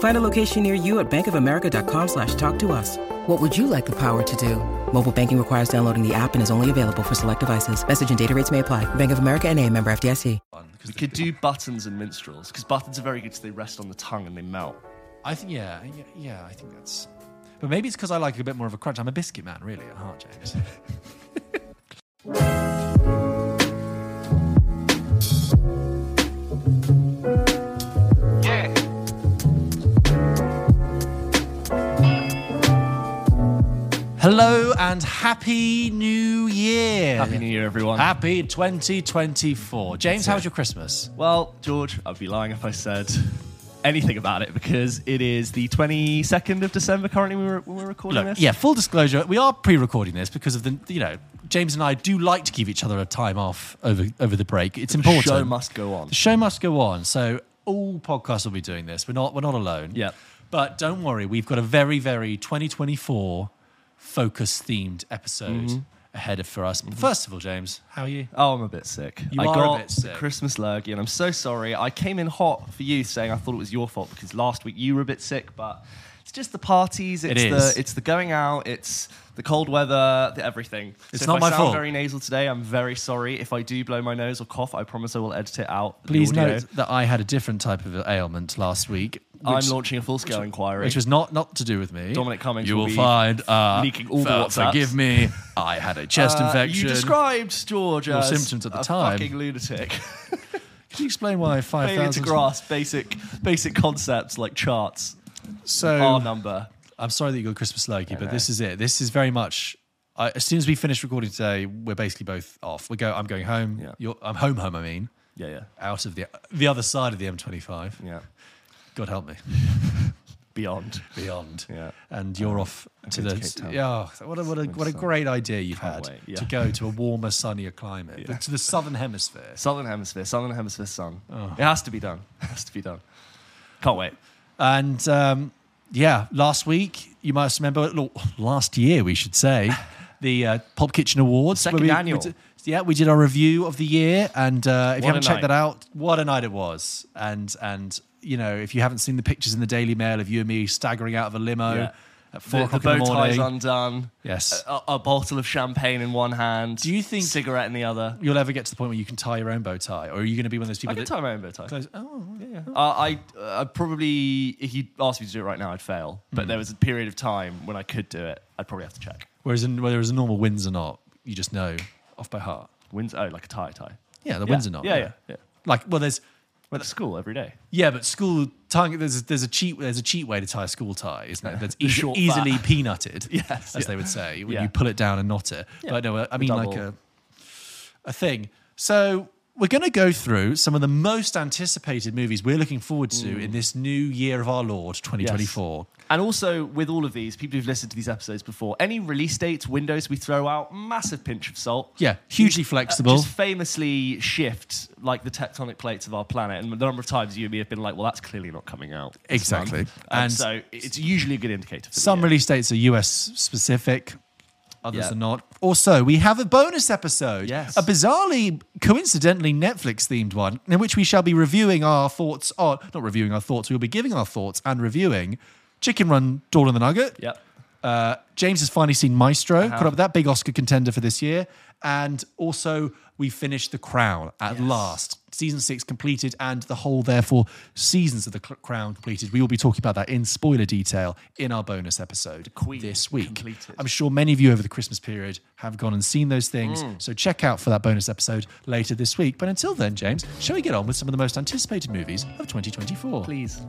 Find a location near you at bankofamerica.com slash talk to us. What would you like the power to do? Mobile banking requires downloading the app and is only available for select devices. Message and data rates may apply. Bank of America and a member FDIC. We could do buttons and minstrels because buttons are very good because they rest on the tongue and they melt. I think yeah, yeah, yeah, I think that's. But maybe it's because I like a bit more of a crunch. I'm a biscuit man, really, at heart, James. Hello and happy New Year! Happy New Year, everyone. Happy 2024. James, how was your Christmas? well, George, I'd be lying if I said anything about it because it is the 22nd of December currently when we're, when we're recording Look, this. yeah, full disclosure, we are pre-recording this because of the, you know, James and I do like to give each other a time off over over the break. It's The important. show must go on. The show must go on. So all podcasts will be doing this. We're not we're not alone. Yep. But don't worry, we've got a very very 2024 focus themed episode Mm-hmm. ahead of for us. First of all, James, how are you? Oh, I'm a bit sick. You I are a got bit sick. the Christmas lurgy, and I'm so sorry. I came in hot for you, saying I thought it was your fault because last week you were a bit sick, but it's just the parties. It's It is. the it's the going out. It's the cold weather. The everything. It's so not if my I sound fault. Very nasal today. I'm very sorry. If I do blow my nose or cough, I promise I will edit it out. Please note that I had a different type of ailment last week. I'm launching a full-scale inquiry. which was not not to do with me. Dominic Cummings You will will find. Uh, leaking all the WhatsApps. Forgive me. I had a chest Uh, infection. You described George Your as symptoms at the a time. fucking lunatic. Can you explain why five Failure to thousand? grasp basic basic concepts like charts, So R number. I'm sorry that you got Christmas lurgy, but know. this is it. This is very much. I, as soon as we finish recording today, we're basically both off. We go. I'm going home. Yeah. I'm home. Home. I mean, Yeah, yeah, out of the the other side of the M25. yeah. God help me. Beyond. Beyond. Yeah. And you're off to the. to Cape Town. yeah. What a what a what a great idea you've Can't had yeah. to go to a warmer, sunnier climate, but to the southern hemisphere. Southern Hemisphere, Southern Hemisphere sun. Oh. It has to be done. It has to be done. Can't wait. And um, yeah, last week you must remember. look, Last year, we should say, the uh, Pulp Kitchen Awards. Second we- annual. we did- yeah, we did our review of the year, and uh, if What you haven't checked night. that out, what a night it was! And and you know, if you haven't seen the pictures in the Daily Mail of you and me staggering out of a limo Yeah. at four The, the o'clock bow in the tie's undone. yes, A, a bottle of champagne in one hand. Do you think- cigarette in the other? you'll ever get to the point where you can tie your own bow tie, or are you going to be one of those people I can that tie my own bow tie. goes, oh, Uh, I uh, I'd probably if you asked me to do it right now, I'd fail. But there was a period of time when I could do it. I'd probably have to check. Whereas in, whether it's a normal Windsor knot, you just know off by heart. Wins oh like a tie tie. Yeah, the Yeah. Windsor knot. Yeah, yeah, yeah. Like, well, there's To school every day. Yeah, but school tying there's there's a cheap there's a cheat way to tie a school tie, isn't it? That's The easy, short easily peanutted, Yes, as yeah. they would say when Yeah. you pull it down and knot it. But no, I mean like a a thing. So we're going to go through some of the most anticipated movies we're looking forward to Mm. in this new year of our Lord 2024. And also with all of these, people who've listened to these episodes before, any release dates, windows we throw out, massive pinch of salt. Yeah, hugely Uh, flexible. just famously shift like the tectonic plates of our planet. And the number of times you and me have been like, well, that's clearly not coming out. Exactly. month. And, And so it's usually a good indicator. For Some release dates are US specific, others Yeah. are not. Also, we have a bonus episode, Yes. a bizarrely, coincidentally Netflix themed one, in which we shall be reviewing our thoughts on, not reviewing our thoughts, we'll be giving our thoughts and reviewing Chicken Run Dawn of the Nugget, Yep. Uh, James has finally seen Maestro, caught up with that big Oscar contender for this year. And also, we finished The Crown at last. Season six completed, and the whole, therefore, seasons of The Crown completed. We will be talking about that in spoiler detail in our bonus episode Queen this week. completed. I'm sure many of you over the Christmas period have gone and seen those things. Mm. So check out for that bonus episode later this week. But until then, James, shall we get on with some of the most anticipated movies of 2024? Please.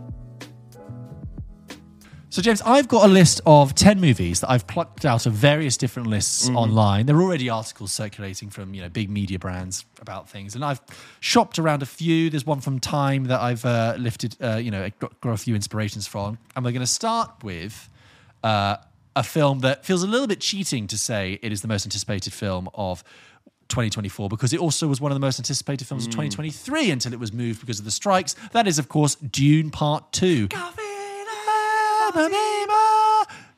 So, James, I've got a list of 10 movies that I've plucked out of various different lists Mm-hmm. online. There are already articles circulating from, you know, big media brands about things. And I've shopped around a few. There's one from Time that I've uh, lifted, uh, you know, got, got a few inspirations from. And we're going to start with uh, a film that feels a little bit cheating to say it is the most anticipated film of 2024 because it also was one of the most anticipated films of 2023 until it was moved because of the strikes. That is, of course, Dune Part 2.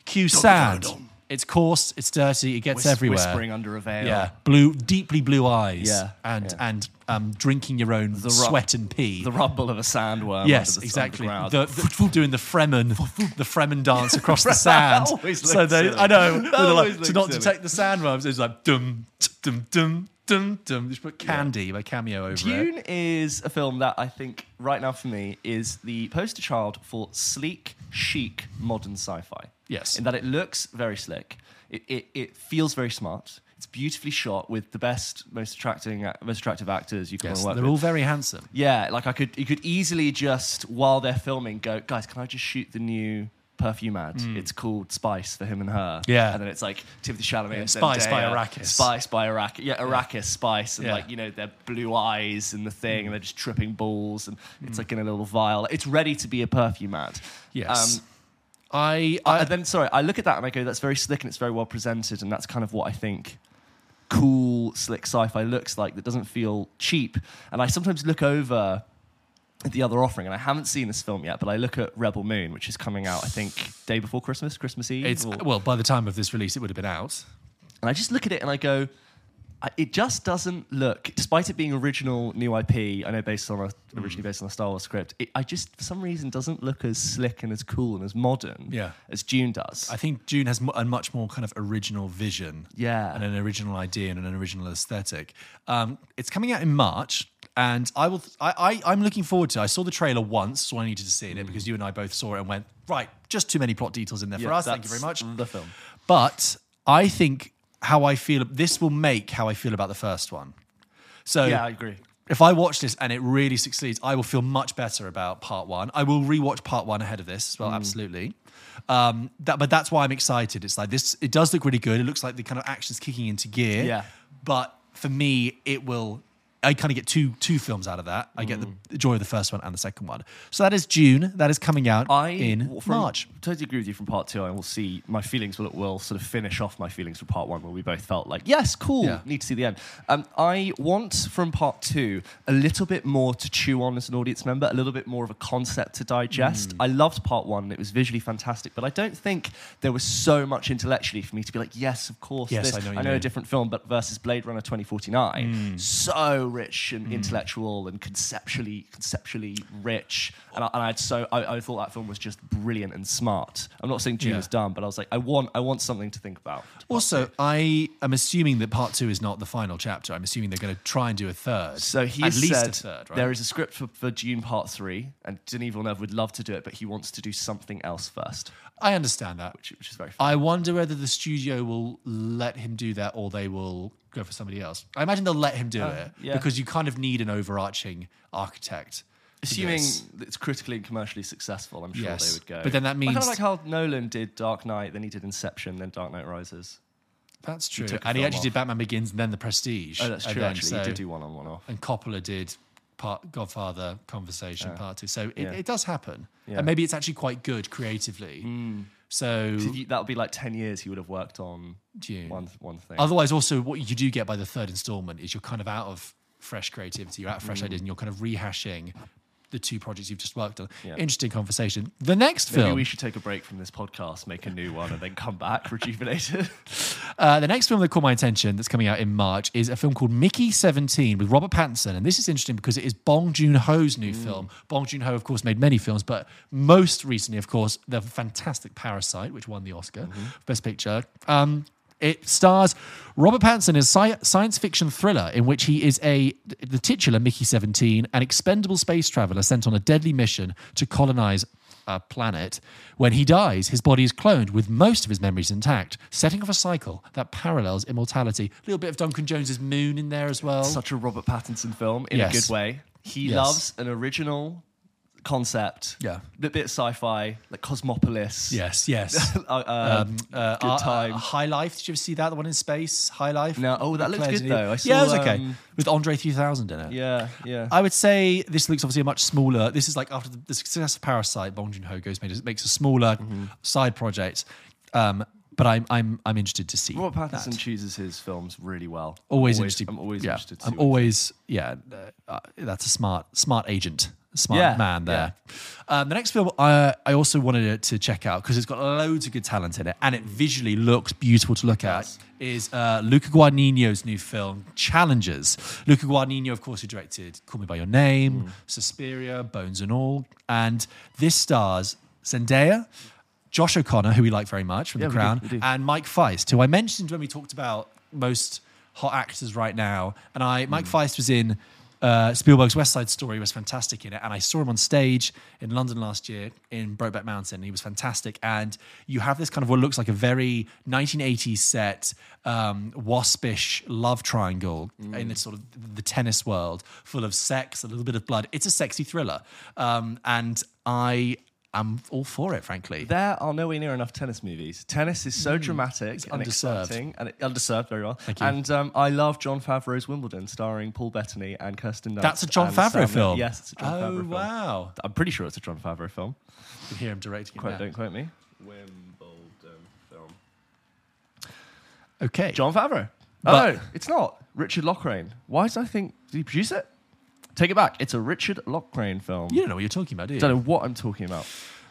Cue sand. It's coarse, it's dirty, it gets Whis- everywhere. Whispering under a veil. Yeah, blue, deeply blue eyes. Yeah, and yeah. and um, drinking your own ru- sweat and pee. The rumble of a sandworm. yes, the, exactly. The, the the- doing the Fremen, the Fremen dance across the sand. always so they, silly. I know, That they're like, always to not silly. detect the sandworms, it's like dum dum dum dum dum. Just put Candy, by cameo over it. Dune is a film that I think right now for me is the poster child for sleek, chic, modern sci-fi. Yes. in that it looks very slick. It, it, it feels very smart. It's beautifully shot with the best, most attracting, most attractive actors you can Yes, work they're with. all very handsome. Yeah, like I could, you could easily just while they're filming go, guys, can I just shoot the new perfume ad? It's called Spice for him and her. Hmm. Yeah. and then it's like Timothée Chalamet, and Spice by Arrakis. Spice by Arrakis, yeah, Arrakis Spice, and Yeah. like you know their blue eyes and the thing, and they're just tripping balls, and Hmm. it's like in a little vial. It's ready to be a perfume ad. Yes. Um, I, I, I then sorry, I look at that and I go, that's very slick and it's very well presented, and that's kind of what I think cool, slick sci-fi looks like. That doesn't feel cheap. And I sometimes look over the other offering, and I haven't seen this film yet, but I look at Rebel Moon, which is coming out, I think, day before Christmas, Christmas Eve. it's or- well by the time of this release, it would have been out. and I just look at it and I go, I, it just doesn't look, despite it being original new IP, I know based on a, originally based on a Star Wars script, it, I just, for some reason, doesn't look as slick and as cool and as modern Yeah. as Dune does. I think Dune has a much more kind of original vision, Yeah. and an original idea and an original aesthetic. Um, it's coming out in March, and I will. I, I I'm looking forward to. it. I saw the trailer once, so I needed to see it because you and I both saw it and went right. Just too many plot details in there for Mm. Us. Thank you very much. The film. But I think how I feel. This will make how I feel about the first one. So Yeah, I agree. if I watch this and it really succeeds, I will feel much better about part one. I will rewatch part one ahead of this as Mm. well, absolutely. Um, that, but that's why I'm excited. It's like this. It does look really good. It looks like the kind of action's kicking into gear. Yeah. But for me, it will. I kind of get two two films out of that. I get Mm. the joy of the first one and the second one. So that is Dune. That is coming out I in from- March. Totally agree with you from part two. I will see my feelings will will sort of finish off my feelings from part one, where we both felt like, yes, cool, Yeah. need to see the end. Um, I want from part two a little bit more to chew on as an audience member, a little bit more of a concept to digest. Mm. I loved part one; it was visually fantastic, but I don't think there was so much intellectually for me to be like, yes, of course, Yes, this, I know what you a. Mm. different film, but versus Blade Runner 2049, so rich and mm. intellectual and conceptually conceptually rich. And I, and I had so I, I thought that film was just brilliant and smart. I'm not saying Dune Yeah. was dumb, but I was like, I want I want something to think about. Also, I am assuming that part two is not the final chapter. I'm assuming they're going to try and do a third. So he at least said a third, right? there is a script for, for Dune Part Three, and Denis Villeneuve would love to do it, but he wants to do something else first, I understand that. which, which is very fun. I wonder whether the studio will let him do that or they will go for somebody else. I imagine they'll let him do it Uh, yeah. because you kind of need an overarching architect. for Assuming this. that it's critically and commercially successful, I'm sure Yes. they would go. But then that means- kind of like how Nolan did Dark Knight, then he did Inception, then Dark Knight Rises. That's true. took a And he film actually off. did Batman Begins and then The Prestige. Oh, that's And true. then Actually, so- he did do one on one off. And Coppola did part Godfather Conversation Part Two. So it, Yeah. it does happen. Yeah. And maybe it's actually quite good creatively. So So you- that would be like ten years he would have worked on Dune. one one thing. Otherwise, also what you do get by the third installment is you're kind of out of fresh creativity, you're out of fresh Mm. ideas, and you're kind of rehashing the two projects you've just worked on. Yeah. Interesting conversation. The next Maybe film, we should take a break from this podcast, make a new one, and then come back rejuvenated. uh, the next film that caught my attention that's coming out in March is a film called Mickey 17 with Robert Pattinson. And this is interesting because it is Bong Joon Ho's new film. Bong Joon Ho, of course, made many films, but most recently, of course, the fantastic Parasite, which won the Oscar for Best Picture. Um, it stars Robert Pattinson in a sci- science fiction thriller in which he is a the titular Mickey 17, an expendable space traveler sent on a deadly mission to colonize a planet. When he dies, his body is cloned with most of his memories intact, setting off a cycle that parallels immortality. A little bit of Duncan Jones's Moon in there as well. Such a Robert Pattinson film in Yes. a good way. He Yes. loves an original concept. Yeah. A bit sci-fi, like Cosmopolis. yes, yes. Uh, uh, Uh, good uh, time. uh, High Life. Did you ever see that? The one in space. High Life. No, oh, that looks good, though. I yeah, it was okay. um, With Andre 3000 in it. yeah, yeah. I would say this looks obviously a much smaller. This is like after the, the success of Parasite, Bong Joon Ho goes made makes a smaller Mm-hmm. side project. Um, but I'm I'm I'm interested to see. Robert Pattinson that. chooses his films really well. always, I'm interested. I'm always yeah, interested. To I'm always yeah. uh, that's a smart smart agent, smart Yeah, man there. Um, the next film I I also wanted to check out because it's got loads of good talent in it and it visually looks beautiful to look at. Is uh, Luca Guadagnino's new film Challengers? Luca Guadagnino, of course, who directed Call Me by Your Name, Suspiria, Bones and All, and this stars Zendaya. Josh O'Connor, who we like very much from Yeah, The Crown, do. and Mike Faist, who I mentioned when we talked about most hot actors right now. And I, Mike Hmm. Faist was in uh, Spielberg's West Side Story, was fantastic in it. And I saw him on stage in London last year in Brokeback Mountain. He was fantastic. And you have this kind of what looks like a very 1980s set, um, waspish love triangle Hmm. in this sort of the tennis world, full of sex, a little bit of blood. It's a sexy thriller. Um, and I am all for it, frankly. There are nowhere near enough tennis movies. Tennis is so dramatic and Mm. underserved. exciting, and it, underserved very well. Thank you. And um, I love Jon Favreau's Wimbledon, starring Paul Bettany and Kirsten Dunst. That's a Jon Favreau Sam film. Yes, it's a Jon oh, Favreau film. wow. I'm pretty sure it's a Jon Favreau film. You can hear him directing Quote, don't quote me. Wimbledon film. Okay. Jon Favreau. But- oh, it's not. Richard Loncraine. Why did I think? Did he produce it? Take it back. It's a Richard Loncraine film. You don't know what you're talking about, do you? don't know what I'm talking about.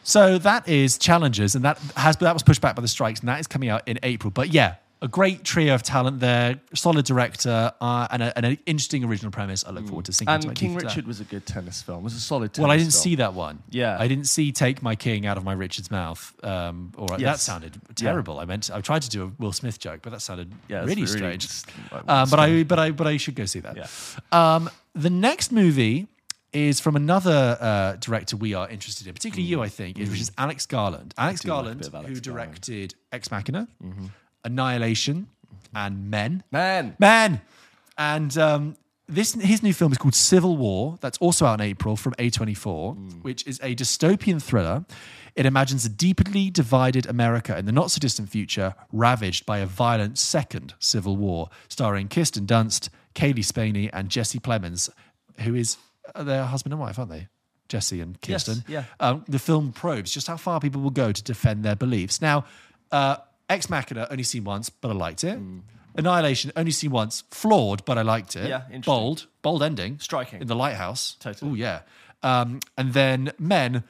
So that is Challengers, and that has that was pushed back by the strikes, and that is coming out in April. But yeah, a great trio of talent there, solid director, uh, and, a, and an interesting original premise. I look forward to seeing. And it King. Richard was a good tennis film. It was a solid tennis Well, I didn't film. see that one. Yeah. I didn't see "Take My King Out of My Richard's Mouth." Um, or that sounded terrible. I meant I tried to do a Will Smith joke, but that sounded Yeah, really, really strange. like, Um, but I, but I, but I should go see that. Yeah. Um, the next movie is from another uh, director we are interested in, particularly you, I think, is which is Alex Garland. Alex do like Garland, Alex who Garland. directed Ex Machina, Annihilation, and Men. Men. Man, and um, this his new film is called Civil War. That's also out in April from A24, which is a dystopian thriller. It imagines a deeply divided America in the not so distant future, ravaged by a violent second civil war, starring Kirsten Dunst, Cailee Spaeny, and Jesse Plemons, who is uh, their husband and wife, aren't they? Jesse and Yes, Kirsten. yeah. Um, the film probes just how far people will go to defend their beliefs. Now, uh, Ex Machina only seen once, but I liked it. Annihilation only seen once, flawed, but I liked it. Yeah, bold, bold ending, Striking. in the lighthouse. Totally. Oh yeah. Um, and then Men,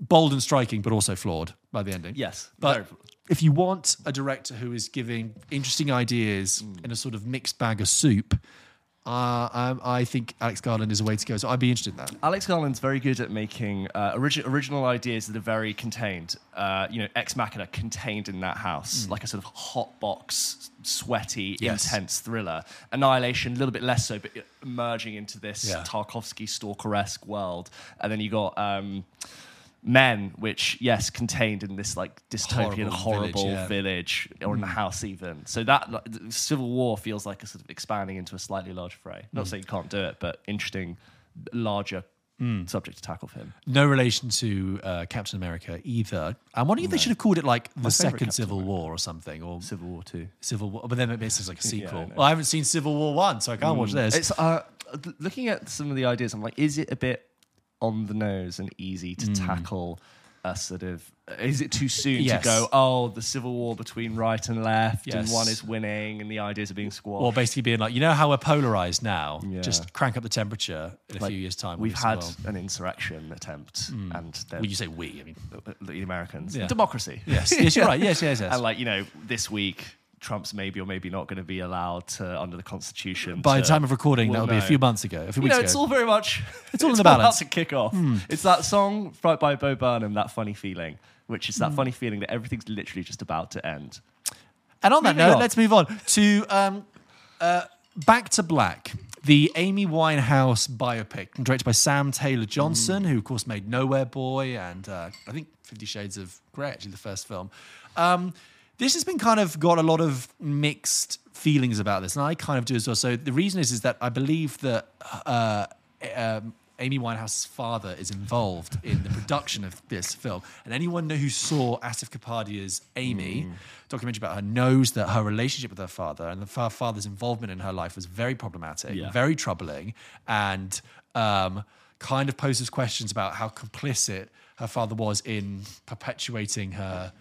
bold and striking, but also flawed by the ending. Yes, but very- if you want a director who is giving interesting ideas Mm. in a sort of mixed bag of soup. Uh, I, I think Alex Garland is a way to go. So I'd be interested in that. Alex Garland's very good at making uh, origi- original ideas that are very contained. Uh, you know, Ex Machina contained in that house, like a sort of hot box, sweaty, Yes. intense thriller. Annihilation, a little bit less so, but emerging into this Yeah. Tarkovsky stalker-esque world. And then you got um, Men, which yes, contained in this like dystopian, Horrible horrible village, village, yeah. or in the house even. So that like, Civil War feels like a sort of expanding into a slightly larger fray. Not saying you can't do it, but interesting, larger subject to tackle for him. No relation to uh, Captain America either. I'm wondering if they should have called it like the Second Captain Civil War or something, or Civil War Two. Civil War. But then it it is like a sequel. I well, I haven't seen Civil War One, so I can't watch this. It's uh, looking at some of the ideas. I'm like, is it a bit on the nose and easy to hmm. tackle a sort of is it too soon Yes. to go oh the civil war between right and left and one is winning and the ideas are being squashed Or basically being like, you know how we're polarized now? Yeah. Just crank up the temperature in a few years' time. we've had an insurrection attempt hmm. and they're- well, you say we, I mean, the, the Americans Yeah. democracy yes, yes, you're right. Yes, yes, yes. and like you know this week Trump's maybe or maybe not going to be allowed to under the constitution By to- the time of recording, We'll that'll be a few months ago, a few you weeks know, ago. it's all very much. It's all in the balance. Hmm. to kick off. It's that song right by Bo Burnham, that funny feeling, which is that funny feeling that everything's literally just about to end. And on that Moving note, on. let's move on to um, uh, Back to Black, the Amy Winehouse biopic, directed by Sam Taylor Johnson, who, of course, made Nowhere Boy and uh, I think Fifty Shades of Grey, actually, the first film. Um, this has been kind of got a lot of mixed feelings about this, and I kind of do as well. So the reason is, is that I believe that uh, um, Amy Winehouse's father is involved in the production of this film. And anyone who saw Asif Kapadia's Amy Mm. documentary about her knows that her relationship with her father and her father's involvement in her life was very problematic, Yeah. very troubling, and um, kind of poses questions about how complicit her father was in perpetuating her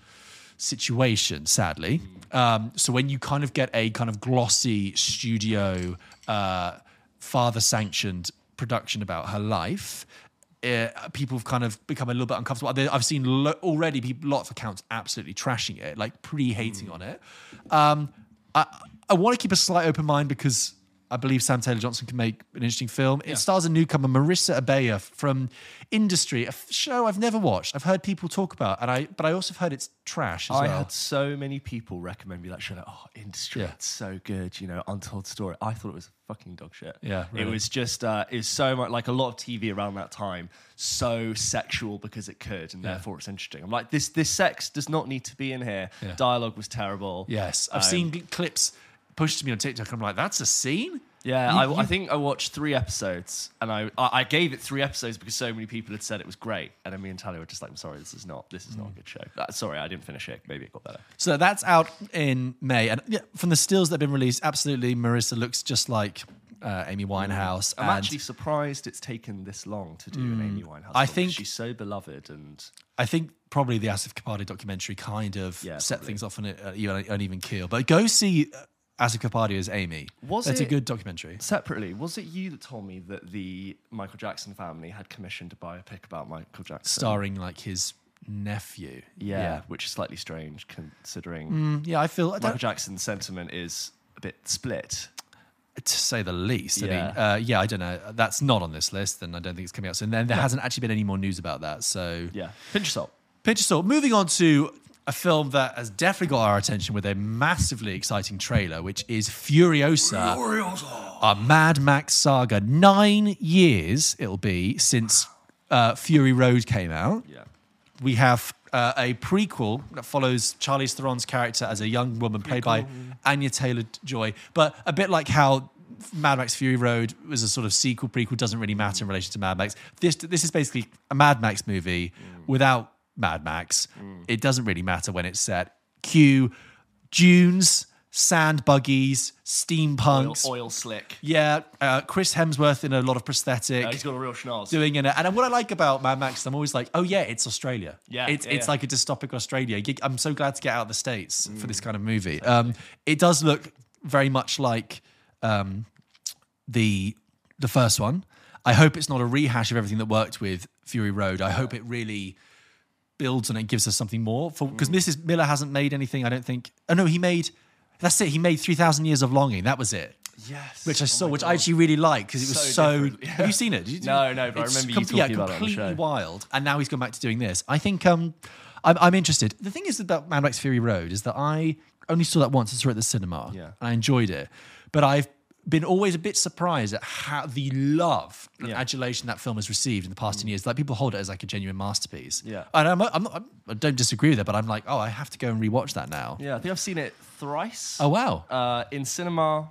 situation, sadly. Um, so when you kind of get a kind of glossy studio, uh, father sanctioned production about her life, uh, people have kind of become a little bit uncomfortable. I've seen lo- already people, lots of accounts absolutely trashing it, like pre hating on it. Um, I, I want to keep a slight open mind because I believe Sam Taylor Johnson can make an interesting film. It stars a newcomer, Marisa Abela from Industry, a show I've never watched. I've heard people talk about, and I but I also have heard it's trash as I well. had so many people recommend me that show. Like, oh, industry, Yeah. it's so good. You know, untold story. I thought it was fucking dog shit. Yeah, it was just uh, it was so much like a lot of TV around that time. So sexual because it could, and Yeah. therefore it's interesting. I'm like, this this sex does not need to be in here. Yeah. Dialogue was terrible. yes, I've Um, seen clips pushed to me on TikTok. I'm like, that's a scene. Yeah, You- I, you- I think I watched three episodes, and I, I gave it three episodes because so many people had said it was great, and then me and Talia were just like, "I'm sorry, this is not this is not a good show." Uh, sorry, I didn't finish it. Maybe it got better. So that's out in May, and yeah, from the stills that have been released, absolutely, Marissa looks just like uh, Amy Winehouse. I'm and actually surprised it's taken this long to do an Amy Winehouse. I think- she's so beloved, and I think probably the Asif Kapadia documentary kind of Yeah, set probably. things off on a- uh, even an keel. But go see uh, Asif Kapadia as Amy. Was That's a good documentary. separately, was it you that told me that the Michael Jackson family had commissioned a biopic about Michael Jackson? Starring like his nephew. yeah, which is slightly strange considering Mm, yeah. I feel I Michael don't, Jackson's sentiment is a bit split. to say the least. I Yeah. mean, uh, yeah, I don't know. That's not on this list, and I don't think it's coming out soon. Then there hasn't actually been any more news about that. So Yeah, pinch of salt. Pinch of salt. Moving on to a film that has definitely got our attention with a massively exciting trailer, which is Furiosa, a Mad Max saga. Nine years it'll be since uh, Fury Road came out. Yeah. We have uh, a prequel that follows Charlize Theron's character as a young woman played by Anya Taylor Joy, but a bit like how Mad Max Fury Road was a sort of sequel prequel doesn't really matter in relation to Mad Max. This this is basically a Mad Max movie without Mad Max. It doesn't really matter when it's set. Cue dunes, sand buggies, Oil, steampunks. oil slick. Yeah, uh, Chris Hemsworth in a lot of prosthetic Uh, he's got a real schnoz. doing it. And what I like about Mad Max, I'm always like, oh yeah, it's Australia. Yeah, it's yeah, it's yeah. like a dystopic Australia. I'm so glad to get out of the states for Mm. this kind of movie. Um, it does look very much like um, the the first one. I hope it's not a rehash of everything that worked with Fury Road. I hope it really builds on it, gives us something more. For Mm. because Mrs. Miller hasn't made anything. I don't think. Oh no, he made. That's it. He made Three Thousand Years of Longing. That was it yes. which I Oh saw, which God. I actually really liked because it was So so yeah. Have you seen it? You- No, no, but I remember you talking yeah, about it the completely wild. And now he's gone back to doing this. I think um, I'm, I'm interested. The thing is about Mad Max Fury Road is that I only saw that once. I saw it at the cinema. Yeah. and I enjoyed it, but I've been always a bit surprised at how the love and Yeah. adulation that film has received in the past 10 years. Like people hold it as like a genuine masterpiece. Yeah. and I'm, I'm not, I'm, I don't disagree with it, but I'm like, oh, I have to go and rewatch that now. Yeah, I think I've seen it thrice. Oh wow. uh, in cinema,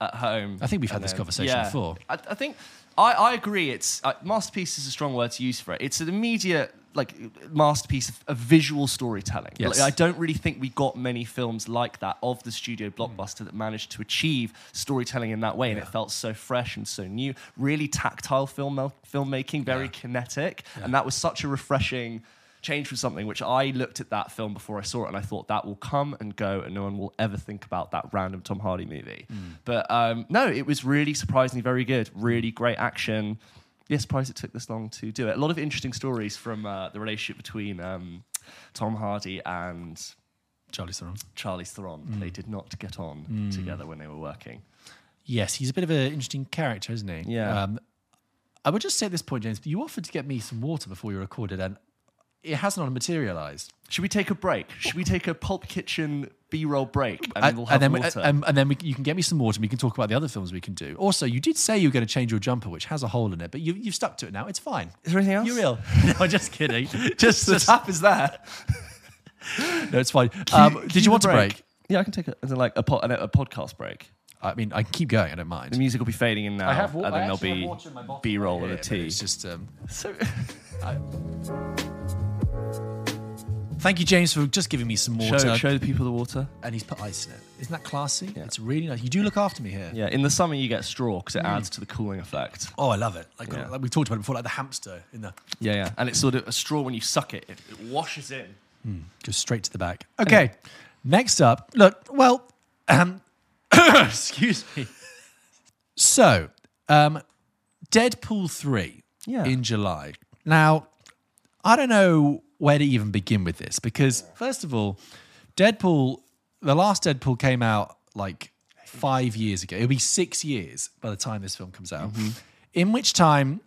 at home. I think we've had this then- conversation yeah. before. I, I think I, I agree. It's uh, masterpiece is a strong word to use for it. It's an immediate like masterpiece of, of visual storytelling. Yes. Like, I don't really think we got many films like that of the studio blockbuster that managed to achieve storytelling in that way, and it felt so fresh and so new. Really tactile film filmmaking, very kinetic, and that was such a refreshing Change from something which I looked at that film before I saw it, and I thought that will come and go, and no one will ever think about that random Tom Hardy movie. But um, no, it was really surprisingly very good. Really great action. Yeah, surprised it took this long to do it. A lot of interesting stories from uh, the relationship between um, Tom Hardy and Charlie Theron. Charlize Theron. They did not get on together when they were working. Yes, he's a bit of an interesting character, isn't he? Yeah. Um, I would just say at this point, James, you offered to get me some water before you recorded, and it has not materialized. Should we take a break? Should we take a Pulp Kitchen B-roll break, and, And, we'll have and then, water? and, and then we, you can get me some water and we can talk about the other films we can do. Also, you did say you were going to change your jumper, which has a hole in it, but you, you've stuck to it now. It's fine. Is there anything else? You're real. no, I'm just kidding. Just, the just tap is there. no, it's fine. Um, Cue- did cue you the want to break? Yeah, I can take a, as in like a, po- a, a podcast break. I mean, I can keep going. I don't mind. The music will be fading in now, I have wa- and I then there'll actually have be water in my bottle B-roll right and a but tea. It's just. Um, So, thank you, James, for just giving me some water. show, show the people the water. And he's put ice in it. Isn't that classy? It's really nice. You do look after me here. Yeah, in the summer you get straw because it Mm. adds to the cooling effect. Oh, I love it. Like, Yeah. like we talked about it before, like the hamster in the Yeah, yeah, and it's sort of a straw when you suck it, it, it washes in. goes straight to the back. Okay, next up, look. Well, um, excuse me. So, um, Deadpool three Yeah. in July. Now, I don't know where to even begin with this because first of all, Deadpool, the last Deadpool came out like five years ago. It'll be six years by the time this film comes out. In which time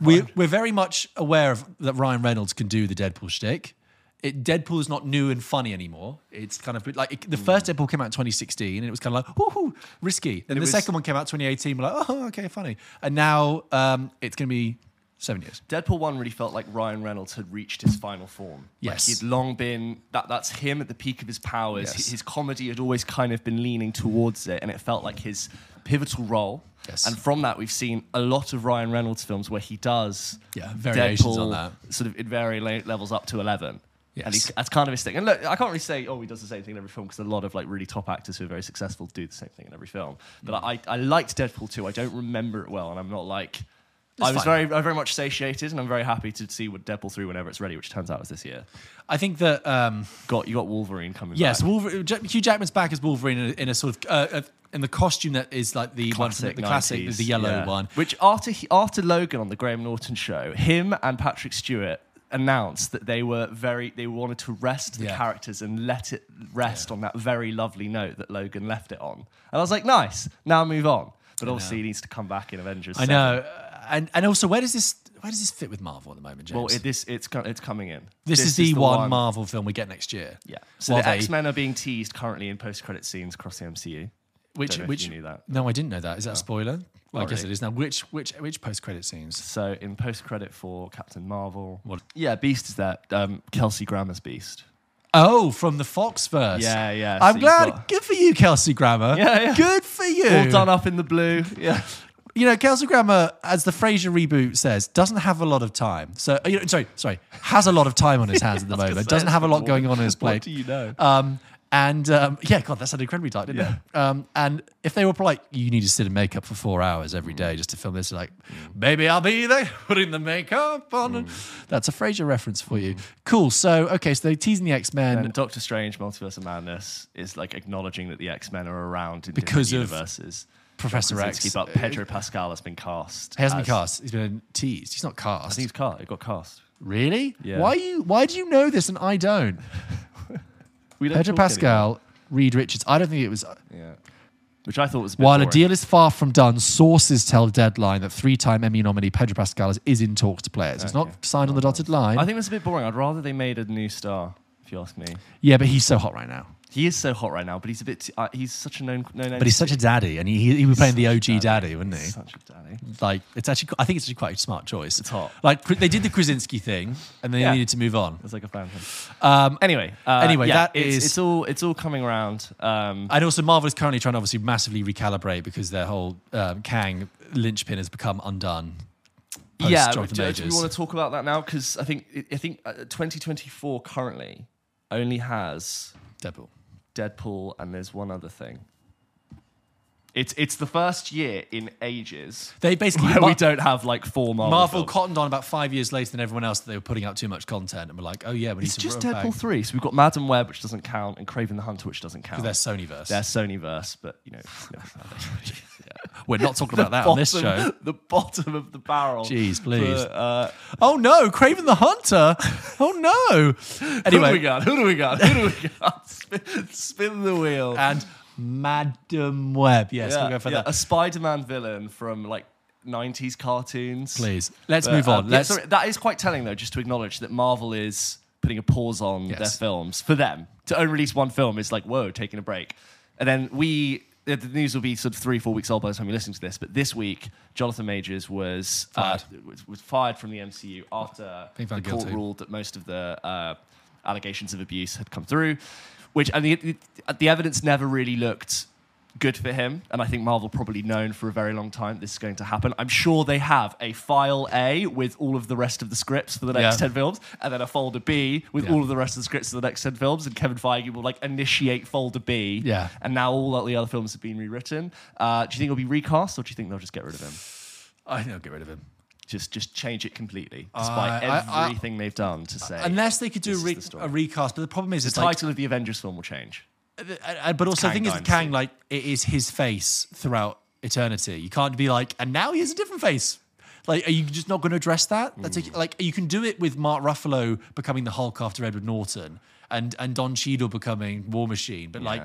we're, we're very much aware of that Ryan Reynolds can do the Deadpool shtick. It, Deadpool is not new and funny anymore. It's kind of like it- the first Deadpool came out in 2016 and it was kind of like, woohoo, risky. Then the was- second one came out 2018. We're like, oh, okay, funny. And now um, it's going to be seven years. Deadpool one really felt like Ryan Reynolds had reached his final form. Yes. like he'd long been that. That's him at the peak of his powers. Yes. His comedy had always kind of been leaning towards it, and it felt like his pivotal role. Yes. And from that, we've seen a lot of Ryan Reynolds films where he does Yeah, variations Deadpool on that. sort of in varying levels up to eleven. Yes. And he's, that's kind of his thing. And look, I can't really say, oh, he does the same thing in every film because a lot of like really top actors who are very successful do the same thing in every film. But hmm. I, I liked Deadpool 2. I don't remember it well, and I'm not like. I was fine. very, I very much satiated, and I'm very happy to see what Deadpool 3 whenever it's ready, which turns out is this year. I think that um, Got you got Wolverine coming yes, back. Wolverine, Hugh Jackman's back as Wolverine in a, in a sort of uh, in the costume that is like the one Classic the, the classic, 90s, the yellow yeah. one. Which after he, after Logan on the Graham Norton show, him and Patrick Stewart announced that they were very they wanted to rest the Yeah. characters and let it rest on that very lovely note that Logan left it on. And I was like, nice, now move on. But obviously he needs to come back in Avengers. I 7. know, and and also where does this where does this fit with Marvel at the moment, James? Well, it, this it's co- it's coming in. this, is the, one, Marvel film we get next year. Yeah. So While the they- X Men are being teased currently in post credit scenes across the MCU. which Don't know if which you knew that. No, I didn't know that. Is that a spoiler? Well, I guess it is now. Which which which post credit scenes? So in post credit for Captain Marvel, What? yeah, Beast is that Um, Kelsey Grammer's Beast. Oh, from the Fox verse. Yeah, yeah, I'm so you've glad. got- Good for you, Kelsey Grammer. Yeah, yeah. Good for you. All done up in the blue. Yeah. You know, Kelsey Grammer, as the Frasier reboot says, doesn't have a lot of time. So, uh, you know, sorry, sorry, has a lot of time on his hands at the I was gonna moment. say, Doesn't have a lot going on in his plate. What do you know? Um, and um, yeah, God, that sounded incredibly tight, didn't Yeah. it? Um, and if they were like, you need to sit in makeup for four hours every day just to film this, like, baby, I'll be there putting the makeup on. That's a Frasier reference for you. Cool. So, okay, so they're teasing the X Men. and Doctor Strange: Multiverse of Madness is like acknowledging that the X Men are around in Because different of universes. Professor X. But uh, Pedro Pascal has been cast. He hasn't been cast. He's been teased. He's not cast. I think he's cast. It got cast. really? Yeah. Why you? Why do you know this and I don't? We don't Pedro talk Pascal, Reed Richards. I don't think it was. Uh, yeah. Which I thought was a While a deal is far from done, sources tell Deadline that three-time Emmy nominee Pedro Pascal is, is in talks to play it. So it's not signed on the dotted line. I think that's a bit boring. I'd rather they made a new star, if you ask me. yeah, but he's so hot right now. He is so hot right now, but he's a bit. Uh, he's such a known. known But he's such a daddy, and he he, he was playing the OG daddy, wouldn't he? Such a daddy. Like it's actually, I think it's actually quite a smart choice. It's hot. Like they did the Krasinski thing, and then Yeah. they needed to move on. It's like a fan thing. Um, Anyway, uh, Anyway, yeah, that it's, is- it's all it's all coming around. Um, And also, Marvel is currently trying to obviously massively recalibrate because their whole um, Kang linchpin has become undone. Yeah, do, do we want to talk about that now? Because I think I think uh, 2024 currently only has Deadpool. Deadpool and there's one other thing. It's it's the first year in ages They basically where Mar- we don't have like four Marvel. Marvel films. cottoned on about five years later than everyone else that they were putting out too much content, and we're like, oh yeah, we need It's to just Deadpool back. three. So we've got Madame Web, which doesn't count, and Kraven the Hunter, which doesn't count. They're Sonyverse. They're Sonyverse, but you know, We're not talking about that on this show. The bottom of the barrel. Jeez, please. For, uh, Oh no, Kraven the Hunter. Oh no. Anyway, Who do we got? Who do we got? Who do we got? spin, spin the wheel. and Madame Web. Yes, we'll go for yeah, that. A Spider-Man villain from like 90s cartoons. Please, let's But, move uh, on. yeah, Let's. sorry, that is quite telling, though, just to acknowledge that Marvel is putting a pause on their films for them. To only release one film is like, whoa, taking a break. And then we, the news will be sort of three, four weeks old by the time you're listening to this. But this week, Jonathan Majors was Fired. Uh, was, was fired from the MCU after the court guilty. ruled that most of the uh, allegations of abuse had come through. Which and the, the evidence never really looked good for him. And I think Marvel probably known for a very long time this is going to happen. I'm sure they have a file A with all of the rest of the scripts for the next Yeah. 10 films, and then a folder B with Yeah. all of the rest of the scripts for the next 10 films. And Kevin Feige will like initiate folder B. Yeah. And now all of the other films have been rewritten. Uh, do you think it'll be recast or do you think they'll just get rid of him? I think they'll get rid of him. Just just change it completely, despite I- I- everything they've done to say. Unless they could do a, re- the a recast, but the problem is, the it's like, title of the Avengers film will change. uh, but also the thing is, Kang, like it is his face throughout eternity. You can't be like, and now he has a different face. Like, are you just not going to address that? That's Hmm. a, like you can do it with Mark Ruffalo becoming the Hulk after Edward Norton, and and Don Cheadle becoming War Machine. But like,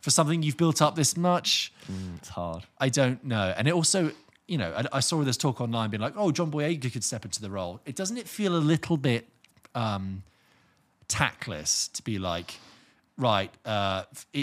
for something you've built up this much, It's hard. I don't know. And it also, you know, I, I saw this talk online being like, oh, John Boyega could step into the role. It doesn't it feel a little bit um, tactless to be like, right, uh,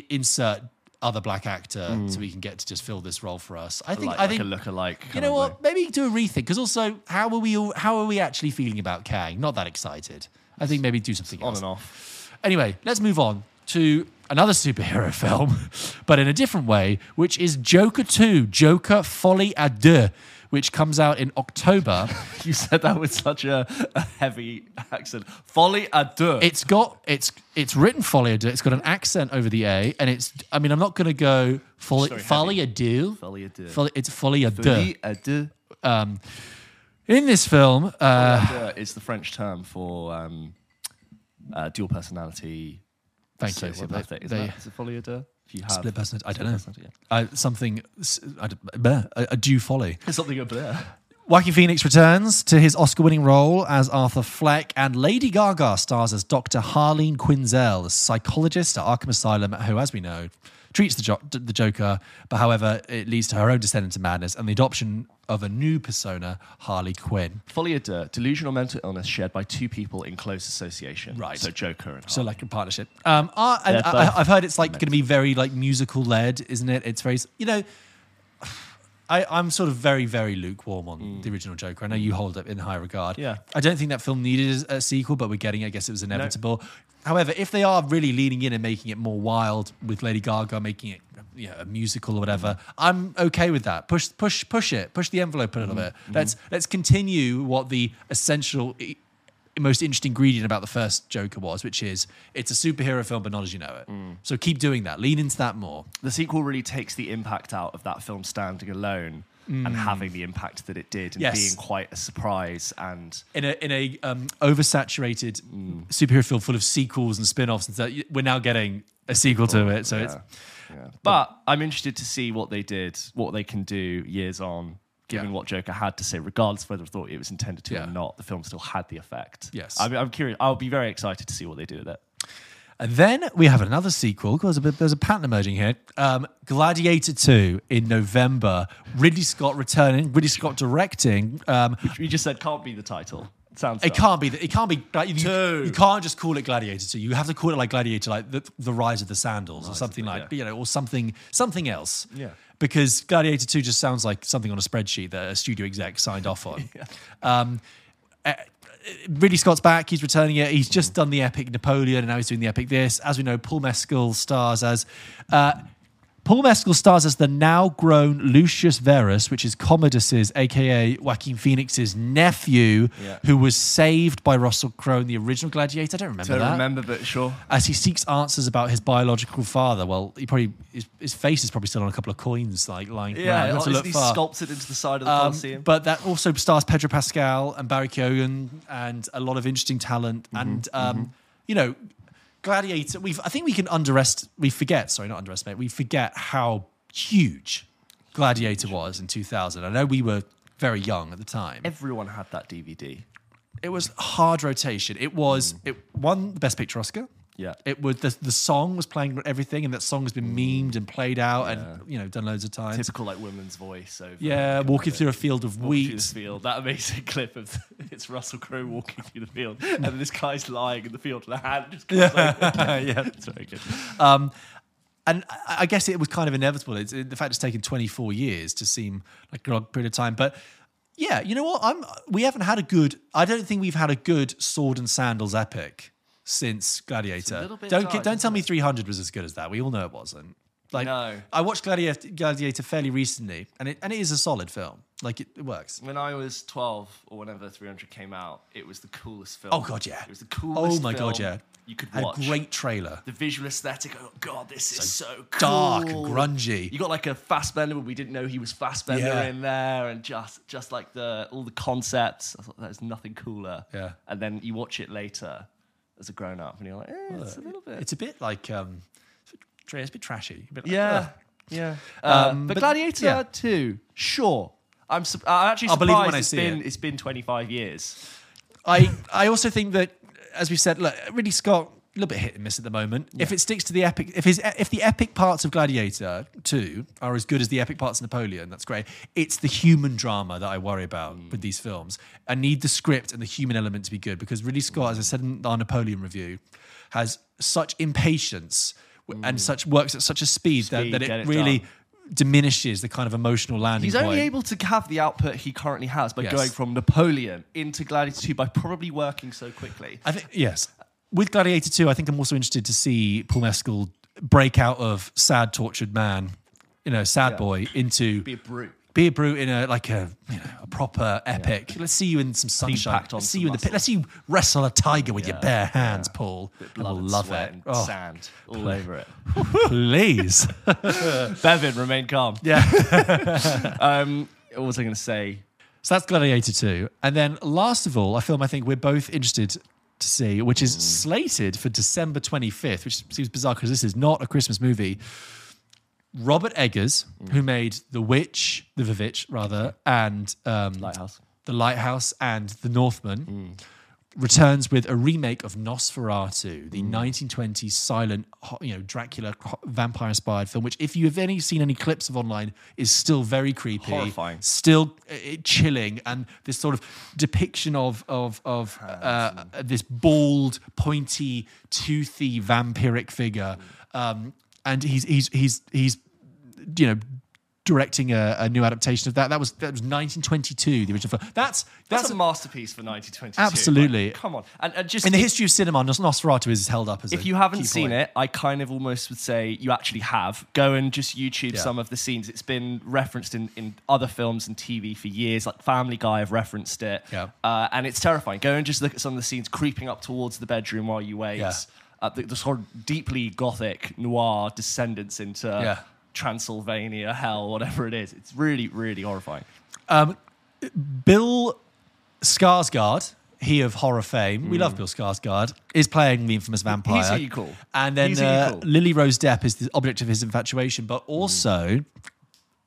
insert other black actor so we can get to just fill this role for us. I think like, I like think a look-alike. you know what? Maybe do a rethink because also how are we all, how are we actually feeling about Kang? Not that excited. I think maybe do something On else. On and off. Anyway, let's move on to another superhero film, but in a different way, which is Joker 2, Joker Folie à Deux, which comes out in October. You said that with such a, a heavy accent. Folie à deux. It's got it's it's written Folie à Deux. It's got an accent over the A, and it's I mean I'm not going to go Folie, Sorry, Folie à Deux. Folie à deux. Folie- It's Folie à Deux. Folie à deux. In this film, uh, Folie à deux is the French term for um, uh, dual personality thank you. Well, they- that, is it folie à deux? If you have Split personality. I don't know. yeah. uh, something I bleh, a, a due folly. Something up there. Joaquin Phoenix returns to his Oscar-winning role as Arthur Fleck, and Lady Gaga stars as Dr. Harleen Quinzel, a psychologist at Arkham Asylum, who, as we know, treats the, jo- the Joker, but however, it leads to her own descent into madness and the adoption of a new persona, Harley Quinn. Folie à deux, delusional mental illness shared by two people in close association. Right. So Joker and Harley. So, like a partnership. Um, I, I, I've heard it's like going to be very like musical led, isn't it? It's very, you know. I, I'm sort of very, very lukewarm on mm. the original Joker. I know you mm. hold it in high regard. Mm. Yeah. I don't think that film needed a sequel, but we're getting it. I guess it was inevitable. However, if they are really leaning in and making it more wild with Lady Gaga, making it you know, a musical or whatever, mm. I'm okay with that. Push, push, push it. Push the envelope a little bit. Let's let's continue what the essential i- most interesting ingredient about the first Joker was, which is it's a superhero film, but not as you know it. Mm. So keep doing that. Lean into that more. the sequel really takes the impact out of that film standing alone and having the impact that it did and Mm. Yes. being quite a surprise and In a in a um, oversaturated Mm. superhero film full of sequels and spin-offs and stuff, we're now getting a sequel to it. So it's yeah. But I'm interested to see what they did, what they can do years on, given Yeah. what Joker had to say, regardless of whether I thought it was intended to Yeah. or not. The film still had the effect. Yes. I mean, I'm curious. I'll be very excited to see what they do with it. And then we have another sequel because there's a, there's a pattern emerging here. Um, Gladiator 2 in November. Ridley Scott returning. Ridley Scott directing. Um, Which we just said can't be the title. It can't be. It can't be. Like, you, you can't just call it Gladiator 2. You have to call it like Gladiator, like the, the Rise of the Sandals or something the- like yeah. you know, or something something else. Yeah. Because Gladiator 2 just sounds like something on a spreadsheet that a studio exec signed off on. um, uh, Ridley Scott's back. He's returning it. He's just done the epic Napoleon, and now he's doing the epic this. As we know, Paul Mescal stars as uh, Paul Mescal stars as the now grown Lucius Verus, which is Commodus's, aka Joaquin Phoenix's nephew, Yeah. who was saved by Russell Crowe in the original Gladiator. I don't remember Don't that. remember, but sure. As he seeks answers about his biological father. Well, he probably his, his face is probably still on a couple of coins, like lying around. Yeah, You have to isn't look he far. sculpted into the side of the Um, Colosseum? but that also stars Pedro Pascal and Barry Keoghan and a lot of interesting talent. Mm-hmm, and um, you know, Gladiator. We I think we can underestimate. We forget. Sorry, not underestimate. We forget how huge Gladiator was in 2000. I know we were very young at the time. Everyone had that DVD. It was hard rotation. It was mm. it won the Best Picture Oscar. Yeah. It was the the song was playing everything, and that song has been memed and played out, and you know done loads of times. Typical like women's voice. Over Yeah, walking through a field of walking wheat. field. That amazing clip of it's Russell Crowe walking through the field, and this guy's lying in the field, and a hand just comes over. yeah, It's very good. Um, and I I guess it was kind of inevitable. It's, the fact it's taken 24 years to seem like a long period of time. But yeah, you know what? I'm. We haven't had a good. I don't think we've had a good sword and sandals epic since Gladiator. don't dark, don't tell me 300 was as good as that. We all know it wasn't. Like No. I watched Gladiator, Gladiator fairly recently, and it and it is a solid film. Like it, it works. When I was 12 or whenever 300 came out, it was the coolest film. Oh god, yeah. It was the coolest Oh my god, yeah. You could Had watch. a great trailer. the visual aesthetic. Oh god, this is so cool. dark and grungy. You got like a Fassbender but we didn't know he was Fassbender Yeah. in there, and just just like the all the concepts. I thought there's nothing cooler. Yeah. And then you watch it later as a grown up, and you're like, eh, it's a little bit. It's a bit like um, it's a bit trashy. A bit like, yeah, ugh. yeah. Uh, Um, but, but- Gladiator yeah. two, sure. I'm, su- I'm actually I'll surprised believe it when I it's see been it. it's been 25 years. I I also think that, as we said, look, Ridley Scott little bit hit and miss at the moment. If it sticks to the epic, if his if the epic parts of Gladiator two are as good as the epic parts of Napoleon, that's great. It's the human drama that I worry about mm. with these films. I need the script and the human element to be good because Ridley Scott, as I said in our Napoleon review, has such impatience w and mm. such works at such a speed, that, Speed, that get it it really. done. Diminishes the kind of emotional landing He's point. only able to have the output he currently has by Yes. going from Napoleon into Gladiator 2 by probably working so quickly. I think yes. With Gladiator 2, I think I'm also interested to see Paul Mescal break out of sad, tortured man, you know, sad Yeah. boy, into Be a brute. be a brute in a like a you know a proper epic. Let's see you in some sunshine. Let's see you in the pit. Let's see you wrestle a tiger with your bare hands, Paul. Blood we'll and love sweat it. and Oh, sand all over it. please. Bevin, remain calm. yeah. Um, what was I going to say? So that's Gladiator 2. And then last of all, a film I think we're both interested to see, which is mm. slated for December 25th, which seems bizarre because this is not a Christmas movie. Robert Eggers, mm. who made The Witch, The Vivitch, rather, and um, Lighthouse. The Lighthouse and The Northman, mm. Returns with a remake of Nosferatu, the 1920s silent, you know, Dracula vampire-inspired film. Which, if you have any seen any clips of online, is still very creepy, Horrifying. still uh, uh, chilling, and this sort of depiction of of of uh, this bald, pointy, toothy, vampiric figure, um, and he's he's he's he's you know. Directing a, a new adaptation of that. That was that was 1922, the original film. That's That's, that's, a masterpiece for 1922. Absolutely. Like, come on. And, and just in the history of cinema. Nos- Nosferatu is held up as if a you haven't seen point. it, I kind of almost would say you actually have. Go and just YouTube Yeah. some of the scenes. It's been referenced in, in other films and TV for years. Like Family Guy have referenced it. Yeah. Uh, and it's terrifying. Go and just look at some of the scenes creeping up towards the bedroom while you wait. Yeah. Uh, the, the sort of deeply gothic noir descendants into Yeah. Transylvania, hell, whatever it is. It's really, really horrifying. Um, Bill Skarsgård, he of horror fame, we love mm. Bill Skarsgård, is playing the infamous vampire. He's cool. And then He's uh. Lily Rose Depp is the object of his infatuation, but mm. also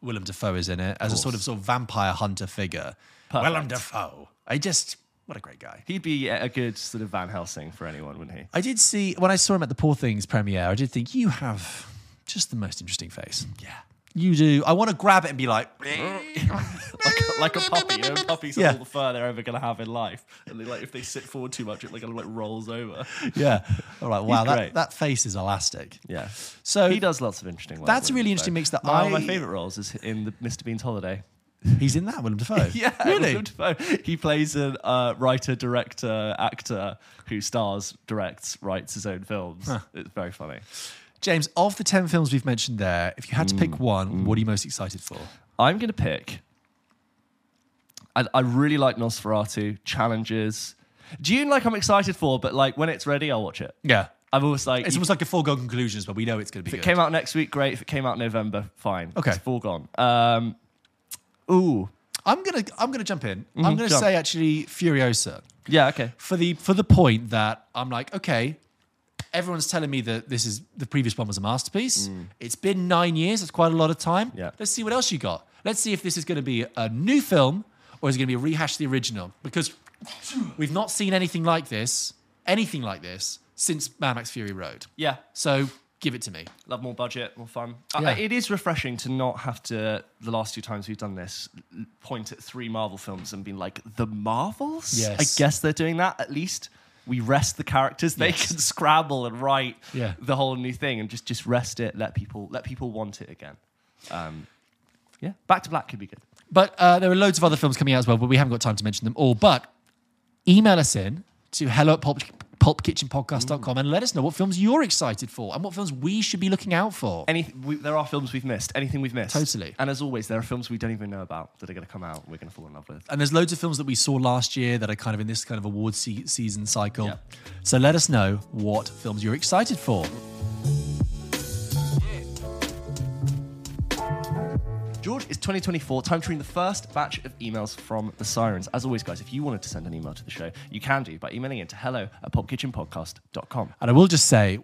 Willem Dafoe is in it as a sort of sort of vampire hunter figure. Willem Dafoe. I just what a great guy. He'd be a good sort of Van Helsing for anyone, wouldn't he? I did see when I saw him at the Poor Things premiere. I did think you have just the most interesting face. Yeah, you do. I want to grab it and be like, like, a, like a puppy. You know, puppies Yeah. are all the fur they're ever going to have in life. And they, like, if they sit forward too much, it like, kind of like rolls over. yeah. All right. Wow, that, great. that face is elastic. Yeah. So he does lots of interesting work. That's a really interesting Dafoe. mix that One of my favourite roles is in the Mr. Bean's Holiday. He's in that Willem Dafoe. Yeah, really. Willem Dafoe. He plays a uh, writer, director, actor who stars, directs, writes his own films. It's very funny. James, of the 10 films we've mentioned there, if you had to pick Mm, one, what are you most excited for? I'm going to pick. I, I really like Nosferatu, Challenges. Dune, like I'm excited for, but like when it's ready, I'll watch it. Yeah. I'm always like, It's almost like a foregone conclusion, but we know it's going to be if it good. came out next week, great. If it came out November, fine. Okay. It's foregone. Um, ooh. I'm gonna I'm gonna jump in. I'm Mhm, gonna jump. say actually Furiosa Yeah, okay. for the for the point that I'm like, okay, everyone's telling me that this is the previous one was a masterpiece. It's been nine years. It's quite a lot of time. Mm. Yeah. Let's see what else you got. Let's see if this is going to be a new film or is it going to be a rehash of the original because we've not seen anything like this, anything like this since Mad Max Fury Road. Yeah. So give it to me. Love more budget, more fun. Uh, it is refreshing to not have to, the last two times we've done this, point at three Marvel films and be like, the Marvels? Yes. I guess they're doing that. At least we rest the characters. They Yes. can scrabble and write Yeah. the whole new thing and just, just rest it, let people, let people want it again. Um, yeah. Back to Black could be good. But uh, there are loads of other films coming out as well, but we haven't got time to mention them all. But email us in to hello at pulp, pulpkitchenpodcast.com and let us know what films you're excited for and what films we should be looking out for. Any, we, there are films we've missed. Anything we've missed. Totally. And as always, there are films we don't even know about that are going to come out. We're going to fall in love with. And there's loads of films that we saw last year that are kind of in this kind of award se- season cycle. Yeah. So let us know what films you're excited for. 2024. Time to read the first batch of emails from the Sirens. As always, guys, if you wanted to send an email to the show, you can do by emailing in to hello at pulpkitchenpodcast.com. And I will just say,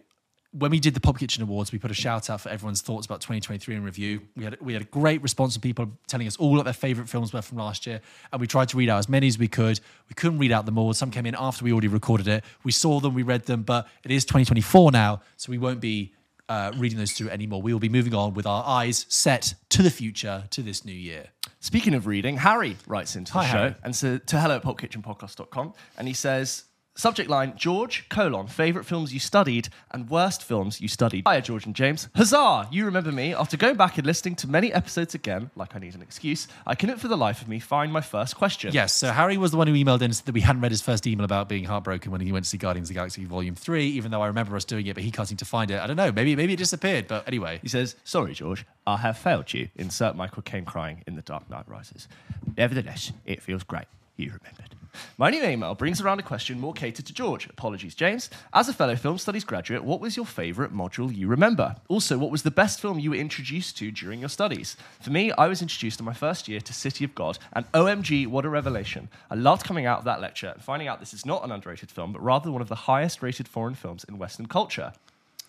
when we did the Pulp Kitchen Awards, we put a shout out for everyone's thoughts about 2023 in review. We had we had a great response from people telling us all what their favourite films were from last year, and we tried to read out as many as we could. We couldn't read out them all. Some came in after we already recorded it. We saw them, we read them, but it is 2024 now, so we won't be uh, reading those through anymore. We will be moving on with our eyes set to the future, to this new year. Speaking of reading, Harry writes into the Hi, show Harry. and so, to hello at pulpkitchenpodcast.com and he says, subject line, George, colon, favourite films you studied and worst films you studied. Hiya, George and James. Huzzah! You remember me. After going back and listening to many episodes again, like I need an excuse, I couldn't for the life of me find my first question. Yes, so Harry was the one who emailed in that we hadn't read his first email about being heartbroken when he went to see Guardians of the Galaxy Volume 3, even though I remember us doing it, but he can't seem to find it. I don't know, maybe maybe it disappeared, but anyway. He says, Sorry, George, I have failed you. Insert Michael Caine crying in The Dark Knight Rises. Nevertheless, it feels great. You remembered. My new email brings around a question more catered to George. Apologies, James. As a fellow film studies graduate, what was your favourite module you remember? Also, what was the best film you were introduced to during your studies? For me, I was introduced in my first year to City of God, and OMG, what a revelation. I loved coming out of that lecture and finding out this is not an underrated film, but rather one of the highest rated foreign films in Western culture.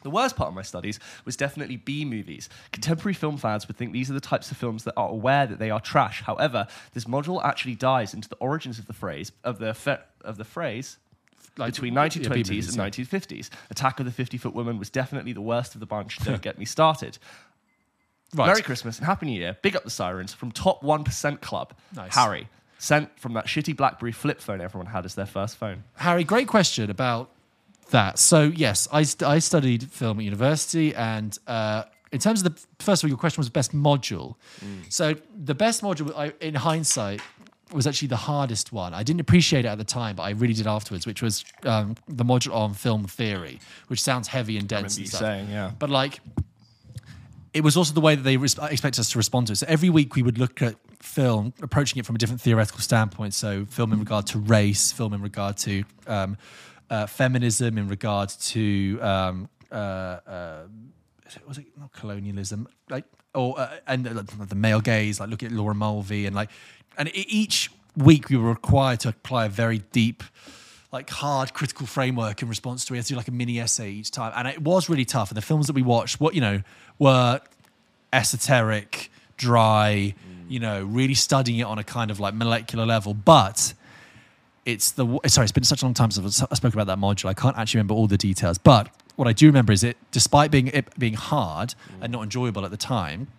The worst part of my studies was definitely B movies. Contemporary film fans would think these are the types of films that are aware that they are trash. However, this module actually dives into the origins of the phrase of the fe- of the phrase Like, between 1920s B movies, and yeah. 1950s. Attack of the 50 Foot Woman was definitely the worst of the bunch. Don't get me started. Right. Merry Christmas and Happy New Year. Big up the sirens from Top 1% Club. Nice. Harry. Sent from that shitty Blackberry flip phone everyone had as their first phone. Harry, great question about that. So, yes, I, st- I studied film at university, and uh, in terms of the first of all, your question was best module. So, the best module, I, in hindsight, was actually the hardest one. I didn't appreciate it at the time, but I really did afterwards, which was um, the module on film theory, which sounds heavy and dense. remember and stuff. saying, yeah. But like, it was also the way that they res- expected us to respond to it. So every week we would look at film, approaching it from a different theoretical standpoint. So film in regard to race, film in regard to um, uh, feminism, in regard to um, uh, uh, was it not colonialism, like or uh, and uh, the male gaze, like look at Laura Mulvey and like, and each week we were required to apply a very deep like hard critical framework in response to it. We had to do like a mini essay each time, and it was really tough. And the films that we watched, what you know, were esoteric, dry, you know, really studying it on a kind of like molecular level. But it's the sorry, it's been such a long time since I spoke about that module. I can't actually remember all the details, but what I do remember is it, despite being it being hard and not enjoyable at the time,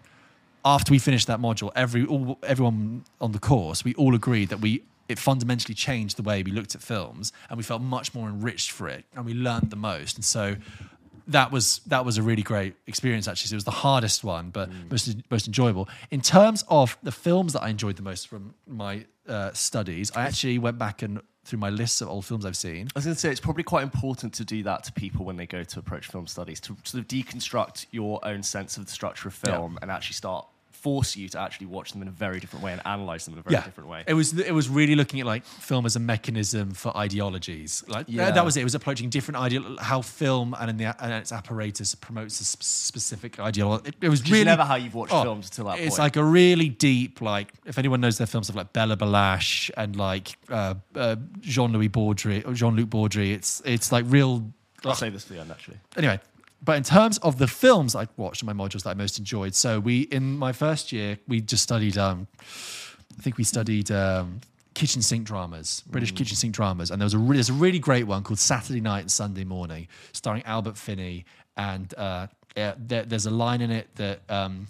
after we finished that module, every all, everyone on the course, we all agreed that we it fundamentally changed the way we looked at films, and we felt much more enriched for it, and we learned the most. And so that was that was a really great experience. Actually, so it was the hardest one, but mm. most most enjoyable. In terms of the films that I enjoyed the most from my uh, studies, I actually went back and through my lists of old films I've seen. I was going to say it's probably quite important to do that to people when they go to approach film studies to sort of deconstruct your own sense of the structure of film and actually start force you to actually watch them in a very different way and analyze them in a very different way. It was it was really looking at like film as a mechanism for ideologies. Like yeah. Yeah. that was it. It was approaching different ideal how film and in the and its apparatus promotes a sp- specific ideology. It, it was Which really never how you've watched Oh, films till that It's point. It's like a really deep like if anyone knows their films of like Béla Balázs and like uh, uh, Jean Louis Baudry or Jean Luc Baudry. It's it's like real. I'll say this to the end actually. Anyway, but in terms of the films I watched in my modules that I most enjoyed, so we in my first year we just studied. Um, I think we studied um, kitchen sink dramas, British kitchen sink dramas, and there was a re- there's a really great one called Saturday Night and Sunday Morning, starring Albert Finney, and uh, yeah, there, there's a line in it that. Um,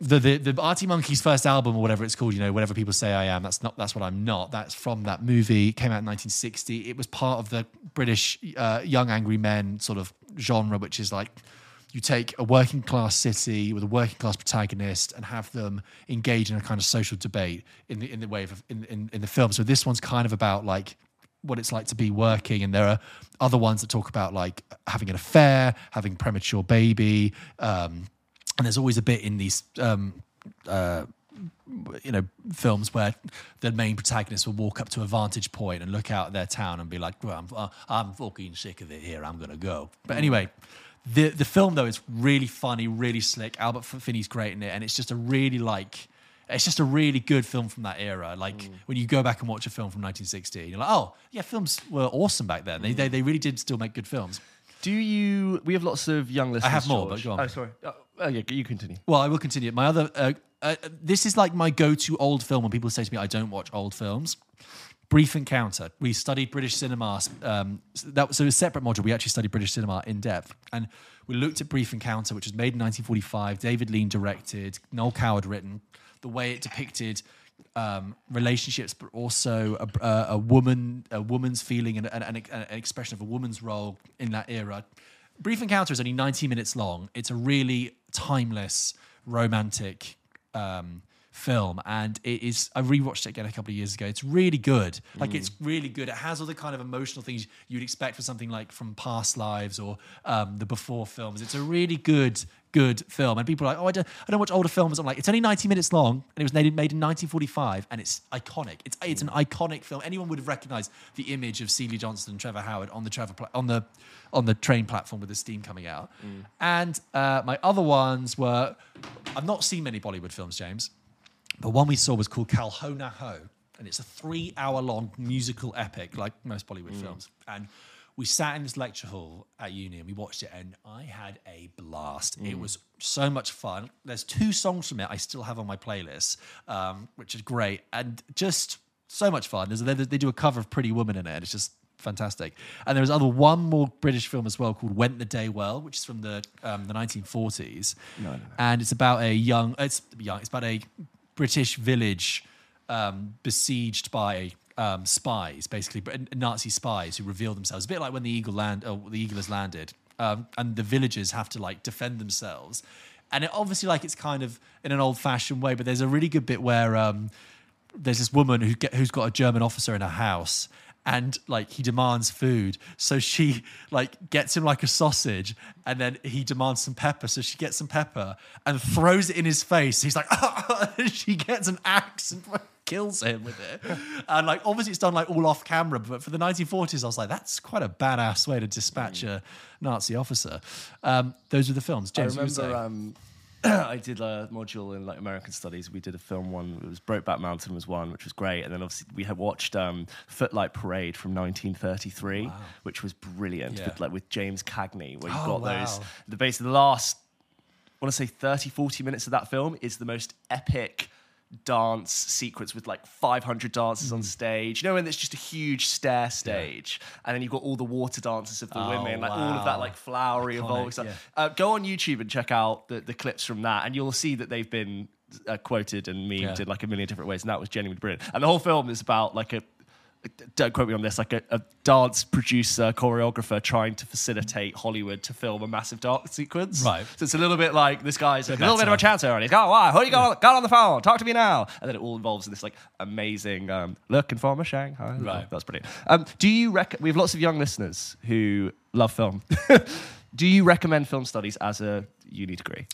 the, the the Arctic Monkeys first album or whatever it's called, you know, whatever people say I am, that's not that's what I'm not. That's from that movie. It came out in 1960. It was part of the British uh, young angry men sort of genre, which is like you take a working class city with a working class protagonist and have them engage in a kind of social debate in the in the way of in in, in the film. So this one's kind of about like what it's like to be working and there are other ones that talk about like having an affair having premature baby um, and there's always a bit in these um, uh, you know films where the main protagonist will walk up to a vantage point and look out at their town and be like well i'm, uh, I'm fucking sick of it here i'm gonna go but anyway the the film though is really funny really slick albert finney's great in it and it's just a really like it's just a really good film from that era. Like when you go back and watch a film from 1960, you're like, oh, yeah, films were awesome back then. They, they, they really did still make good films. Do you? We have lots of young listeners. I have more, George. but go on. Oh, sorry. Oh, oh, yeah, you continue. Well, I will continue. My other, uh, uh, this is like my go-to old film when people say to me, "I don't watch old films." Brief Encounter. We studied British cinema. Um, that was so a separate module. We actually studied British cinema in depth, and we looked at Brief Encounter, which was made in 1945. David Lean directed, Noel Coward written. The way it depicted um, relationships, but also a, a, a woman, a woman's feeling, and, and, and an expression of a woman's role in that era. Brief Encounter is only 90 minutes long. It's a really timeless, romantic um, film, and it is. I rewatched it again a couple of years ago. It's really good. Like it's really good. It has all the kind of emotional things you'd expect for something like from Past Lives or um, the Before films. It's a really good. Good film, and people are like, "Oh, I don't, I don't watch older films." I'm like, "It's only 90 minutes long, and it was made, in 1945, and it's iconic. It's it's an iconic film. Anyone would have recognized the image of Celia Johnson and Trevor Howard on the Trevor pla- on the on the train platform with the steam coming out. And uh, my other ones were, I've not seen many Bollywood films, James. But one we saw was called Kal Ho Naa Ho, and it's a three-hour-long musical epic, like most Bollywood films. And we sat in this lecture hall at uni and we watched it, and I had a blast. It was so much fun. There's two songs from it I still have on my playlist, um, which is great, and just so much fun. There's, they, they do a cover of Pretty Woman in it, and it's just fantastic. And there's other one more British film as well called Went the Day Well, which is from the um, the 1940s, and it's about a young it's young it's about a British village um, besieged by um, spies, basically Brit- Nazi spies who reveal themselves. A bit like when the eagle land, oh, the eagle has landed, um, and the villagers have to like defend themselves. And it obviously like it's kind of in an old-fashioned way, but there's a really good bit where um, there's this woman who get, who's got a German officer in her house. And like he demands food, so she like gets him like a sausage, and then he demands some pepper, so she gets some pepper and throws it in his face. He's like, she gets an axe and kills him with it. And like obviously it's done like all off camera, but for the 1940s, I was like, that's quite a badass way to dispatch a Nazi officer. Um, those were the films. James, I remember I did a module in like American studies. We did a film one. It was Brokeback Mountain was one, which was great. And then obviously we had watched um, Footlight Parade from 1933, which was brilliant. Yeah. With like with James Cagney, where you've Oh, got those the base of the last. I want to say 30, 40 minutes of that film is the most epic dance sequence with like 500 dancers Mm. on stage. You know, when it's just a huge stair stage, and then you've got all the water dances of the Oh, women, like all of that like flowery, evolving stuff. yeah. Uh, go on YouTube and check out the, the clips from that, and you'll see that they've been uh, quoted and memed Yeah. in like a million different ways, and that was genuinely brilliant. And the whole film is about like a don't quote me on this, like a, a dance producer, choreographer trying to facilitate Hollywood to film a massive dance sequence. Right. So it's a little bit like this guy's a little bit of a chancer, and he's going, "Why? Who you got, got on the phone? Talk to me now." And then it all involves in this like amazing um, looking for a Shanghai. Right. That's brilliant. Um, do you rec- We have lots of young listeners who love film. do you recommend film studies as a uni degree?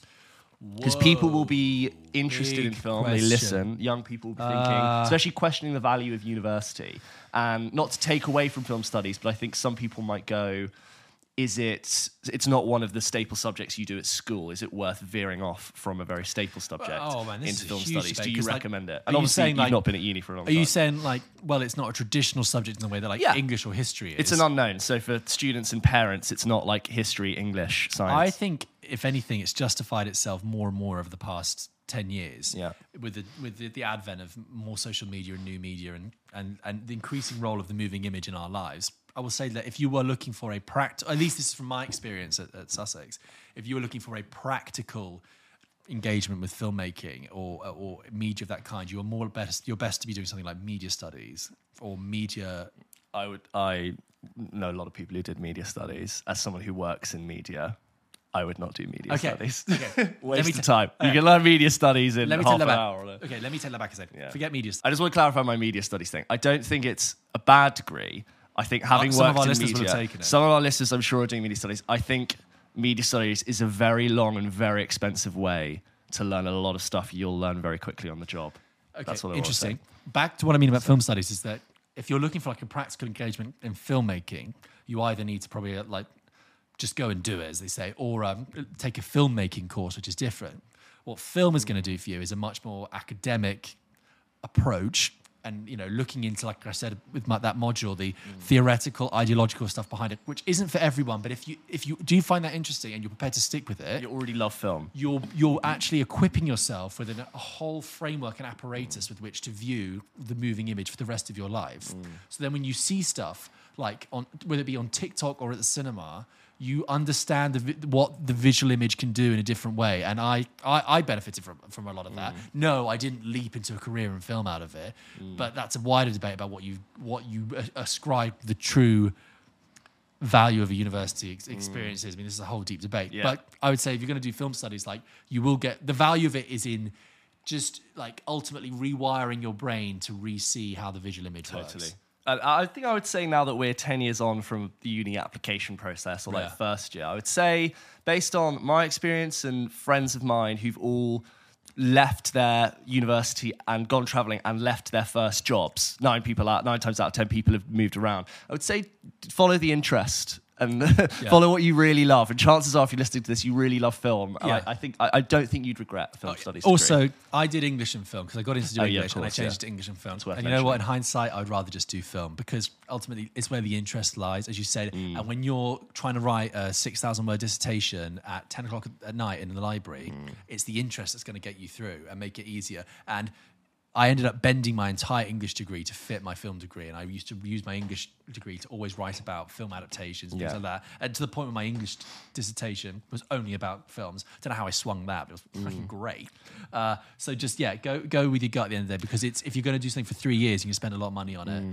Because people will be interested in film, they question. listen. Young people will be thinking, Uh, especially questioning the value of university. And not to take away from film studies, but I think some people might go, is it, it's not one of the staple subjects you do at school. Is it worth veering off from a very staple subject Oh, man, into film studies? debate, Do you 'cause, like, recommend it? And you obviously, saying, you've like- not been at uni for a long time Are you saying like, well, it's not a traditional subject in the way that like Yeah. English or history is? it's an unknown. So for students and parents, it's not like history, English, science. I think, if anything, it's justified itself more and more over the past ten years. Yeah. With the with the, the advent of more social media and new media and, and and the increasing role of the moving image in our lives, I will say that if you were looking for a practical, at least this is from my experience at, at Sussex, if you were looking for a practical engagement with filmmaking or or media of that kind, you're more best you're best to be doing something like media studies or media. I would. I know a lot of people who did media studies. As someone who works in media, I would not do media Okay, studies. okay. Let Waste me of time. You can learn media studies in Let me half an back. hour. or- Okay, let me take that back a second. Yeah. Forget media. Studies. I just want to clarify my media studies thing. I don't think it's a bad degree. I think having some worked in media, have taken it. some of our listeners, I'm sure, are doing media studies. I think media studies is a very long and very expensive way to learn a lot of stuff you'll learn very quickly on the job. Okay, That's what I interesting. Say. Back to what I mean about film studies is that if you're looking for like a practical engagement in filmmaking, you either need to probably uh, like just go and do it, as they say, or um, take a filmmaking course, which is different. What film is going to do for you is a much more academic approach and you know looking into like i said with my, that module the theoretical ideological stuff behind it which isn't for everyone but if you if you do find that interesting and you're prepared to stick with it You already love film. you're you're actually equipping yourself with an, a whole framework and apparatus with which to view the moving image for the rest of your life. So then, when you see stuff like on whether it be on TikTok or at the cinema, you understand the, what the visual image can do in a different way. And I I, I benefited from from a lot of that. Mm. No, I didn't leap into a career in film out of it, mm. but that's a wider debate about what you what you uh, ascribe the true value of a university ex- mm. experience is. I mean, this is a whole deep debate. Yeah. But I would say if you're going to do film studies, like you will get the value of it is in just like ultimately rewiring your brain to re-see how the visual image Totally. works. I think I would say now that we're 10 years on from the uni application process or like Yeah. first year, I would say, based on my experience and friends of mine who've all left their university and gone traveling and left their first jobs, nine people out, nine times out of 10 people have moved around. I would say follow the interest and follow what you really love. And chances are, if you're listening to this, you really love film. Yeah. I, I think, I, I don't think you'd regret film studies. degree. Also, I did English and film because I got into doing Oh, yeah, English and I changed yeah. to English and film. And you know what? In hindsight, I'd rather just do film because ultimately it's where the interest lies, as you said. Mm. And when you're trying to write a 6,000 word dissertation at 10 o'clock at night in the library, Mm. it's the interest that's going to get you through and make it easier. And I ended up bending my entire English degree to fit my film degree. And I used to use my English degree to always write about film adaptations and Yeah. things like that. And to the point where my English dissertation was only about films. I don't know how I swung that, but it was Mm. freaking great. Uh, so just, yeah, go go with your gut at the end of the day because it's if you're going to do something for three years and you spend a lot of money on it,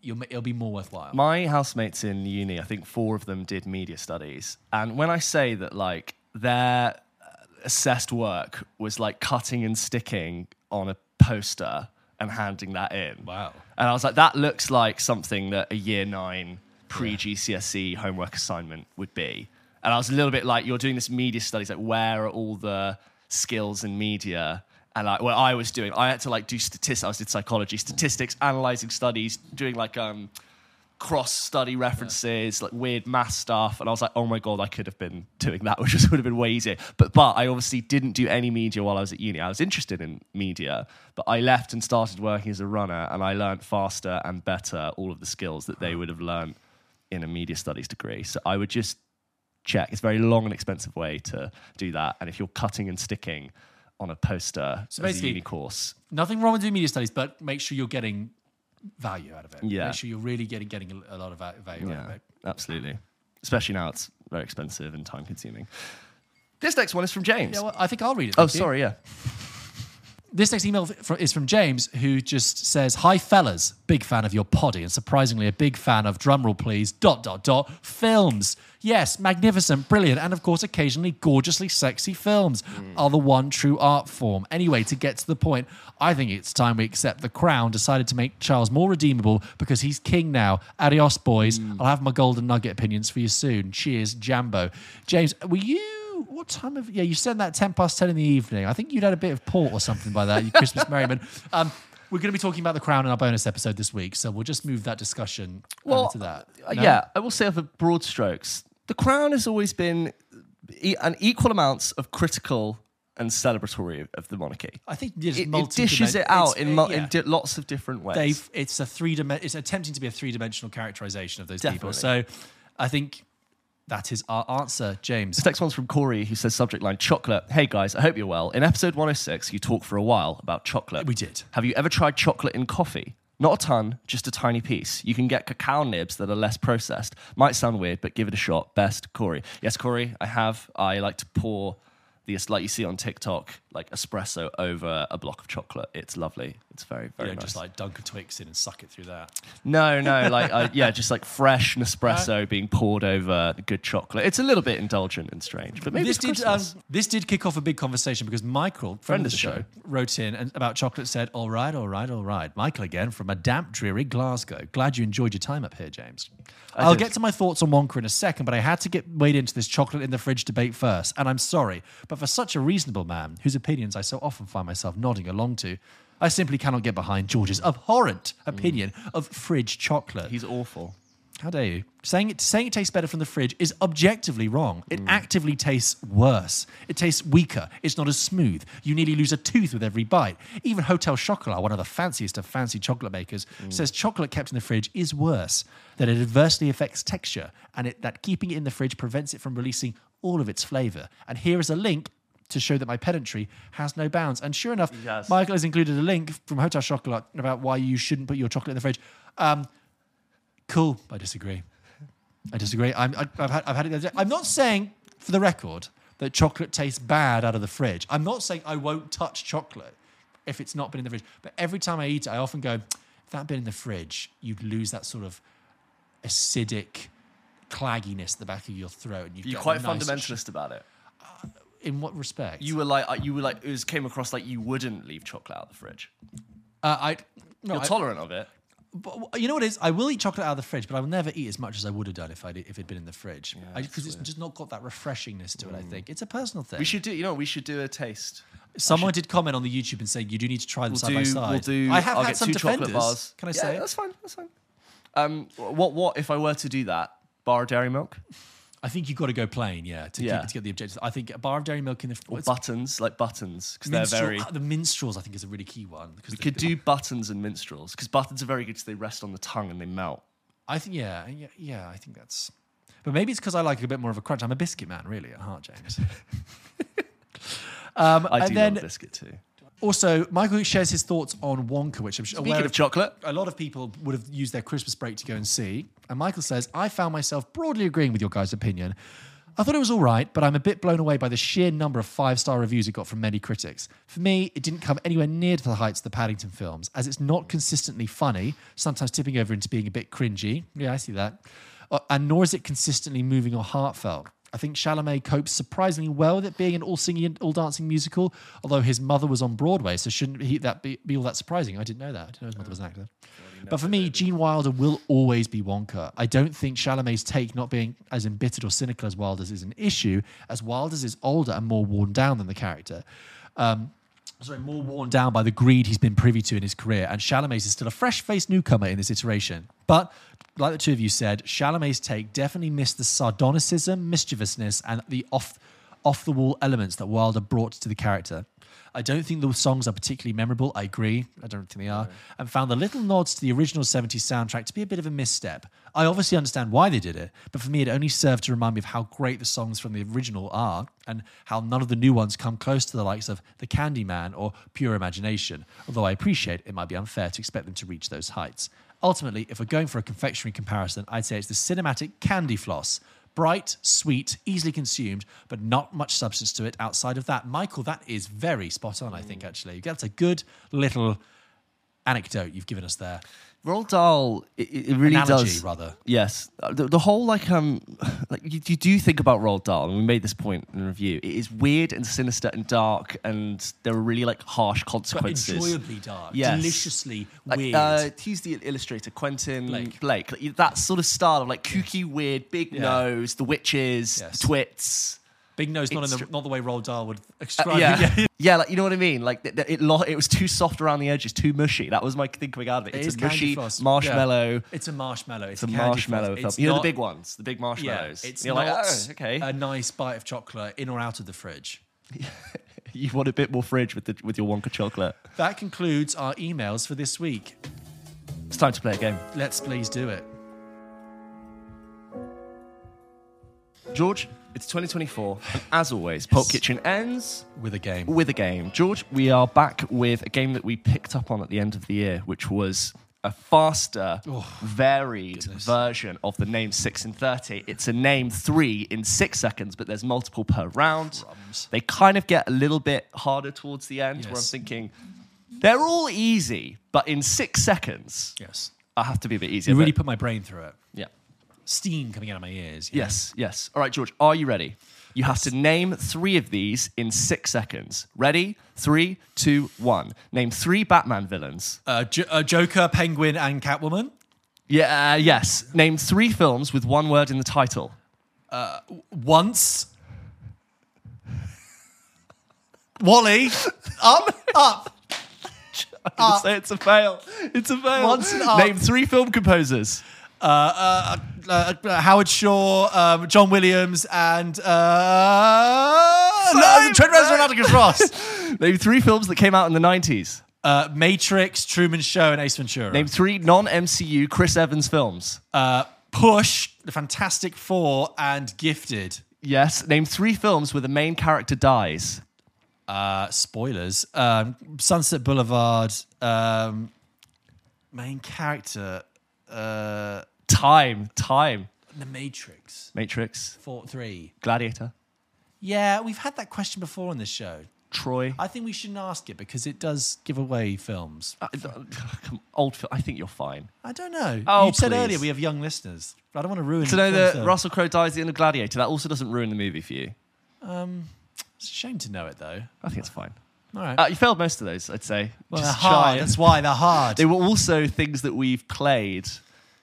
you'll, it'll be more worthwhile. My housemates in uni, I think four of them did media studies. And when I say that, like, their uh, assessed work was like cutting and sticking on a poster and handing that in. Wow. And I was like, that looks like something that a year nine pre GCSE homework assignment would be. And I was a little bit like, you're doing this media studies, like, where are all the skills in media? And like, what I was doing, I had to like do statistics. I was did psychology, statistics, analyzing studies, doing like um, cross study references, like weird math stuff. And I was like, oh my God, I could have been doing that, which just would have been way easier. But, but I obviously didn't do any media while I was at uni. I was interested in media, but I left and started working as a runner and I learned faster and better all of the skills that they would have learned in a media studies degree. So I would just check. It's a very long and expensive way to do that. And if you're cutting and sticking on a poster So as a basically- uni course, Nothing wrong with doing media studies, but make sure you're getting value out of it. Yeah. Make sure you're really getting getting a, lot of va- value out of Yeah, it. absolutely. Especially now it's very expensive and time consuming. This next one is from James. Yeah, well, I think I'll read it. oh, you. sorry, yeah. This next email is from James, who just says, "Hi fellas, big fan of your poddy, and surprisingly a big fan of drumroll please dot dot dot films. Yes, magnificent, brilliant, and of course occasionally gorgeously sexy films mm. are the one true art form. Anyway, to get to the point, I think it's time we accept the crown decided to make Charles more redeemable because he's king now. Adios, boys. Mm. I'll have my golden nugget opinions for you soon. Cheers, Jambo. James, were you?" What time of yeah? You said that ten past ten in the evening. I think you'd had a bit of port or something by that. You Christmas merriment. Um, we're going to be talking about the crown in our bonus episode this week, so we'll just move that discussion over to that. uh, No? Yeah, I will say over broad strokes, the crown has always been an equal amounts of critical and celebratory of, the monarchy. I think It, it dishes it out in, yeah. in di- lots of different ways. Dave, it's a three dimen- It's attempting to be a three dimensional characterization of those people. So, I think that is our answer, James. This next one's from Corey, who says subject line chocolate. Hey guys, I hope you're well. In episode 106, you talked for a while about chocolate. We did. Have you ever tried chocolate in coffee? Not a ton, just a tiny piece. You can get cacao nibs that are less processed. Might sound weird, but give it a shot. Best, Corey. Yes, Corey, I have. I like to pour the like you see on TikTok, like espresso over a block of chocolate. It's lovely. It's very, You very don't nice. just like dunk a Twix in and suck it through that. No, no, like uh, yeah, just like fresh Nespresso being poured over good chocolate. It's a little bit indulgent and strange, but maybe this did um, this did kick off a big conversation because Michael, friend, of the show, wrote in and about chocolate. Said, "All right, all right, all right." Michael again from a damp, dreary Glasgow. Glad you enjoyed your time up here, James. I'll did. get to my thoughts on Wonka in a second, but I had to get wade into this chocolate in the fridge debate first. And I'm sorry, but for such a reasonable man, whose opinions I so often find myself nodding along to, I simply cannot get behind George's abhorrent opinion mm. of fridge chocolate. He's awful. How dare you? Saying it, saying it tastes better from the fridge is objectively wrong. It mm. actively tastes worse. It tastes weaker. It's not as smooth. You nearly lose a tooth with every bite. Even Hotel Chocolat, one of the fanciest of fancy chocolate makers, mm. says chocolate kept in the fridge is worse, that it adversely affects texture, and it, that keeping it in the fridge prevents it from releasing all of its flavor. And here is a link to show that my pedantry has no bounds. And sure enough, Yes. Michael has included a link from Hotel Chocolat about why you shouldn't put your chocolate in the fridge. Um, Cool. I disagree. I disagree. I'm, I, I've, had, I've had it. the other day. I'm not saying, for the record, that chocolate tastes bad out of the fridge. I'm not saying I won't touch chocolate if it's not been in the fridge. But every time I eat it, I often go, if that had been in the fridge, you'd lose that sort of acidic clagginess at the back of your throat. And you've You're got quite a nice- fundamentalist about it. In what respect? You were like, uh, you were like, it was came across like you wouldn't leave chocolate out of the fridge. uh, I, no, You're I- tolerant of it. But you know what it is? I will eat chocolate out of the fridge, but I will never eat as much as I would have done if I if it'd been in the fridge. Because it's just not got that refreshingness to it. I think it's a personal thing. We should do, you know, we should do a taste. Someone did comment on the YouTube and say you do need to try them side do, by side. we'll do. I have I'll had get some two defenders. chocolate bars. Can I yeah, say it? That's fine. That's fine. Um, what, what if I were to do that? Bar of dairy milk I think you've got to go plain, yeah, to, Yeah. Keep, to get the objective. I think a bar of dairy milk in the or buttons, like buttons, because they're very. ah, the minstrels. I think is a really key one because We could do buttons and minstrels because buttons are very good because they rest on the tongue and they melt. I think yeah, yeah, yeah. I think that's. But maybe it's because I like a bit more of a crunch. I'm a biscuit man, really, at heart, James. um, I and do then love biscuit too. also, Michael shares his thoughts on Wonka, which I'm sure Speaking of chocolate, a lot of people would have used their Christmas break to go and see. And Michael says, I found myself broadly agreeing with your guys' opinion. I thought it was all right, but I'm a bit blown away by the sheer number of five star reviews it got from many critics. For me, it didn't come anywhere near to the heights of the Paddington films, as it's not consistently funny, sometimes tipping over into being a bit cringy. Yeah, I see that. Uh, and nor is it consistently moving or heartfelt. I think Chalamet copes surprisingly well with it being an all singing and all dancing musical, although his mother was on Broadway, so shouldn't he, that be, be all that surprising? I didn't know that. I didn't know his mother was an actor. But for me, Gene Wilder will always be Wonka. I don't think Chalamet's take not being as embittered or cynical as Wilder's is an issue, as Wilder's is older and more worn down than the character. Um, sorry, more worn down by the greed he's been privy to in his career, and Chalamet's is still a fresh-faced newcomer in this iteration. But like the two of you said, Chalamet's take definitely missed the sardonicism, mischievousness, and the off off the wall elements that Wilder brought to the character. I don't think the songs are particularly memorable. I agree. I don't think they are. And found the little nods to the original 70s soundtrack to be a bit of a misstep. I obviously understand why they did it, but for me, it only served to remind me of how great the songs from the original are and how none of the new ones come close to the likes of The Candyman or Pure Imagination, although I appreciate it might be unfair to expect them to reach those heights. Ultimately, if we're going for a confectionery comparison, I'd say it's the cinematic Candy Floss Bright, sweet, easily consumed, but not much substance to it outside of that. Michael, that is very spot on, I think, mm. actually. That's a good little anecdote you've given us there. Roald Dahl, it, it really Analogy, does. rather. Yes, the, the whole like um, like you, you do think about Roald Dahl, and we made this point in the review. It is weird and sinister and dark, and there are really like harsh But consequences. enjoyably dark, Yes. deliciously like, weird. Uh, use the illustrator, Quentin Blake. Blake. like, that sort of style of like kooky, weird, big Yeah. nose, the witches, Yes. the twits. Big nose, not, in the, not the way Roald Dahl would Uh, describe yeah, it. yeah, like you know what I mean. Like it, lo- it was too soft around the edges, too mushy. That was my thing coming out of it. It It's is a mushy floss. marshmallow. Yeah. It's a marshmallow. It's, It's a marshmallow. It's You know the big ones, the big Yeah, marshmallows. it's You're not like, oh, okay. a nice bite of chocolate in or out of the fridge. you want a bit more fridge with the with your Wonka chocolate. That concludes our emails for this week. It's time to play a game. Let's please do it. George, it's 2024, and as always, Pulp Kitchen ends With a game. with a game. George, we are back with a game that we picked up on at the end of the year, which was a faster, oh, varied goodness. version of the name 6 in 30. It's a name 3 in 6 seconds, but there's multiple per round. They kind of get a little bit harder towards the end, where I'm Yes. thinking, they're all easy, but in 6 seconds, Yes. I have to be a bit easier. You really put my brain through it. yeah. Steam coming out of my ears. you know? Yes, yes. All right, George, are you ready? You have to name three of these in six seconds. Ready? Three, two, one. Name three Batman villains. Uh, J- uh, Joker, Penguin, and Catwoman. Yeah, uh, yes. Name three films with one word in the title. Once. Wally. Up, up. I'm gonna say it's a fail. It's a fail. Once and up. Name three film composers. Uh, uh, uh, Howard Shore, um, John Williams, and uh, no, Trent Reznor and Atticus Ross. Name three films that came out in the 90s. Uh, Matrix, Truman Show, and Ace Ventura. Name three non-MCU Chris Evans films. uh, Push, The Fantastic Four, and Gifted. Yes. Name three films where the main character dies. Uh, spoilers. Um, Sunset Boulevard. Um, main character. Uh, Time. Time. The Matrix. Matrix. Four, three. Gladiator. Yeah, we've had that question before on this show. Troy. I think we shouldn't ask it because it does give away films. Uh, come- old. I think you're fine. I don't know. Oh, you said please. earlier we have young listeners. I don't want to ruin To know that. Russell Crowe dies at the end of Gladiator, that also doesn't ruin the movie for you. It's a shame to know it though. I think it's fine. All right. Uh, you failed most of those, I'd say. well, they're Just hard. That's why they're hard. They were also things that we've played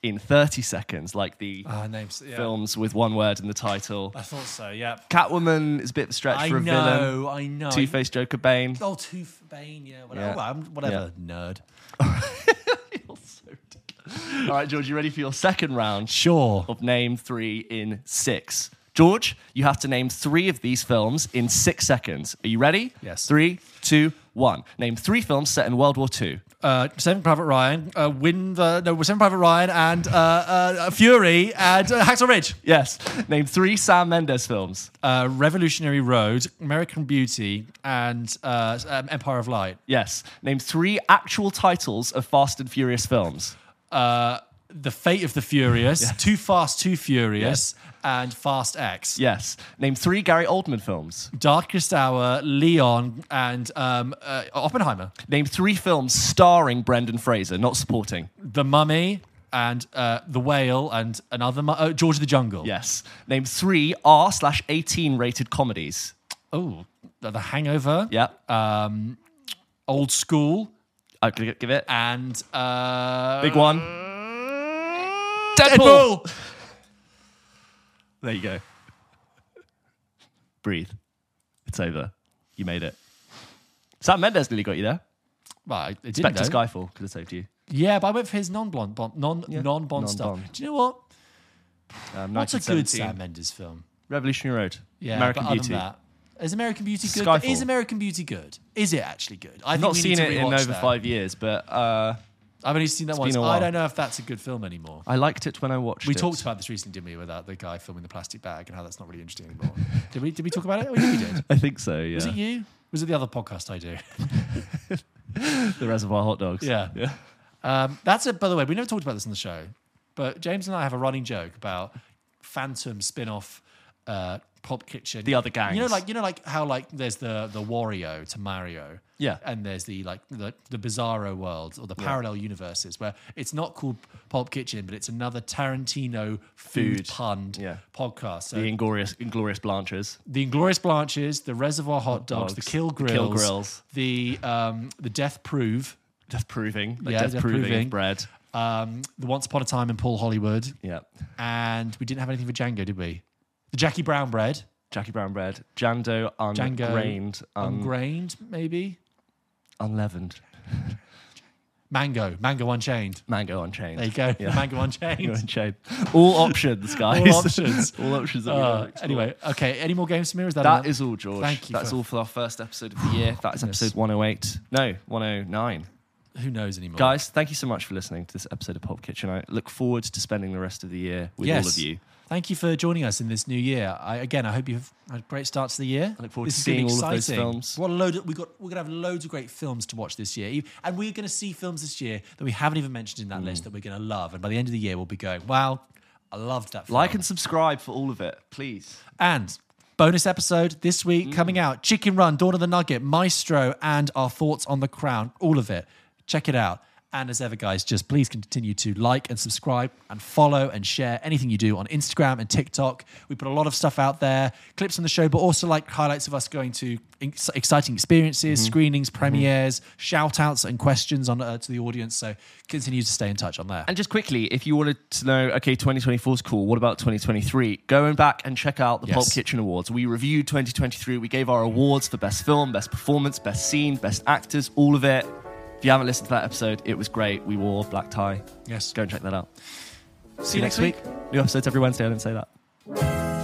in 30 seconds, like the Ah, names. Yeah. films with one word in the title. I thought so. Yeah. Catwoman is a bit of a stretch I for a villain. I know. I know. Two Face Joker Bane. Oh, Tooth Bane. Yeah. Whatever. Yeah. Whatever. Nerd. You're so ridiculous. All right, George, you ready for your second round Sure. of name three in six? George, you have to name three of these films in six seconds. Are you ready? Yes. Three, two, one. Name three films set in World War II. Uh, Saving Private Ryan. Uh, win the no. Saving Private Ryan and uh, uh, Fury and uh, Hacksaw Ridge. Yes. Name three Sam Mendes films. Uh, Revolutionary Road, American Beauty, and uh, um, Empire of Light. Yes. Name three actual titles of Fast and Furious films. Uh, the Fate of the Furious, Too Fast, Too Furious, and Fast X. Yes. Name three Gary Oldman films. Darkest Hour, Leon, and um, uh, Oppenheimer. Name three films starring Brendan Fraser, not supporting. The Mummy, and uh, The Whale, and another mu- uh, George of the Jungle. Yes. Name three R slash 18 rated comedies. Oh, The Hangover. Yeah. Um, Old School, I could give it. and uh, Big one. Deadpool. There you go. Breathe. It's over. You made it. Sam Mendes nearly got you there. Well, it didn't Spectre though. Skyfall could have saved you. Yeah, but I went for his non-blonde, bond, non Yeah. non-bond stuff. Non-Bond. Do you know what? Um, What's a good 1917. Sam Mendes film? Revolutionary Road. Yeah, American but other Beauty. than that, is American Beauty good? Skyfall. Is American Beauty good? Is it actually good? I've I've not seen it in over five years, but uh, I've only seen that once. I don't know if that's a good film anymore. I liked it when I watched it. We it. talked about this recently, didn't we? Without the guy filming the plastic bag and how that's not really interesting anymore. did we? Did we talk about it? Oh, yeah, we did. I think so, yeah. Was it you? Was it the other podcast I do? The Reservoir Hot Dogs. Yeah. Um, that's it. By the way, we never talked about this on the show, but James and I have a running joke about phantom spin-off uh, Pulp Kitchen. The other gangs. You know, like you know, like how like there's the the Wario to Mario. Yeah. and there's the like the, the Bizarro worlds or the parallel universes where it's not called Pulp Kitchen, but it's another Tarantino food, Food. pun Yeah. podcast. So The Inglorious, Inglorious Blanches. the Inglorious Blanches, the Reservoir Hot Dogs, the Dogs, Kill the Grills, Kill Grills. the um, the Death Prove, Death proving. Like Yeah, death, death proving, proving. bread. um, the Once Upon a Time in Paul Hollywood, Yeah. and we didn't have anything for Django, did we? The Jackie Brown bread, Jackie Brown bread. Jando ungrained. Un- ungrained, maybe. unleavened. Mango, Mango Unchained. Mango unchained. There you go, Yeah. Mango Mango Unchained. unchained. All options, guys. All options. all options. Uh, anyway, okay. Any more games for me? Or is that that is all, George. Thank you That's for- all for our first episode of the year. That's episode 108. No, 109. Who knows anymore? Guys, thank you so much for listening to this episode of Pulp Kitchen. I look forward to spending the rest of the year with yes. all of you. Thank you for joining us in this new year. I, again, I hope you've had a great start to the year. I look forward this to seeing all of those films. What a load! Of, we got. We're gonna have loads of great films to watch this year, and we're gonna see films this year that we haven't even mentioned in Mm. that list that we're gonna love. And by the end of the year, we'll be going, "Wow, I loved that." Film. Like and subscribe for all of it, please. And bonus episode this week coming out Chicken Run, Dawn of the Nugget, Maestro, and our thoughts on The Crown. All of it. Check it out. And as ever, guys, just please continue to like and subscribe and follow and share anything you do on Instagram and TikTok. We put a lot of stuff out there, clips on the show, but also like highlights of us going to ex- exciting experiences, screenings, premieres, shout outs, and questions on uh, to the audience. So continue to stay in touch on there. And just quickly, if you wanted to know, okay, 2024 is cool. What about 2023? Going back and check out the Yes. Pulp Kitchen Awards. We reviewed 2023. We gave our awards for best film, best performance, best scene, best actors, all of it. If you haven't listened to that episode, it was great. We wore black tie. yes. Go and check that out. See you next week. New episodes every Wednesday. I didn't say that.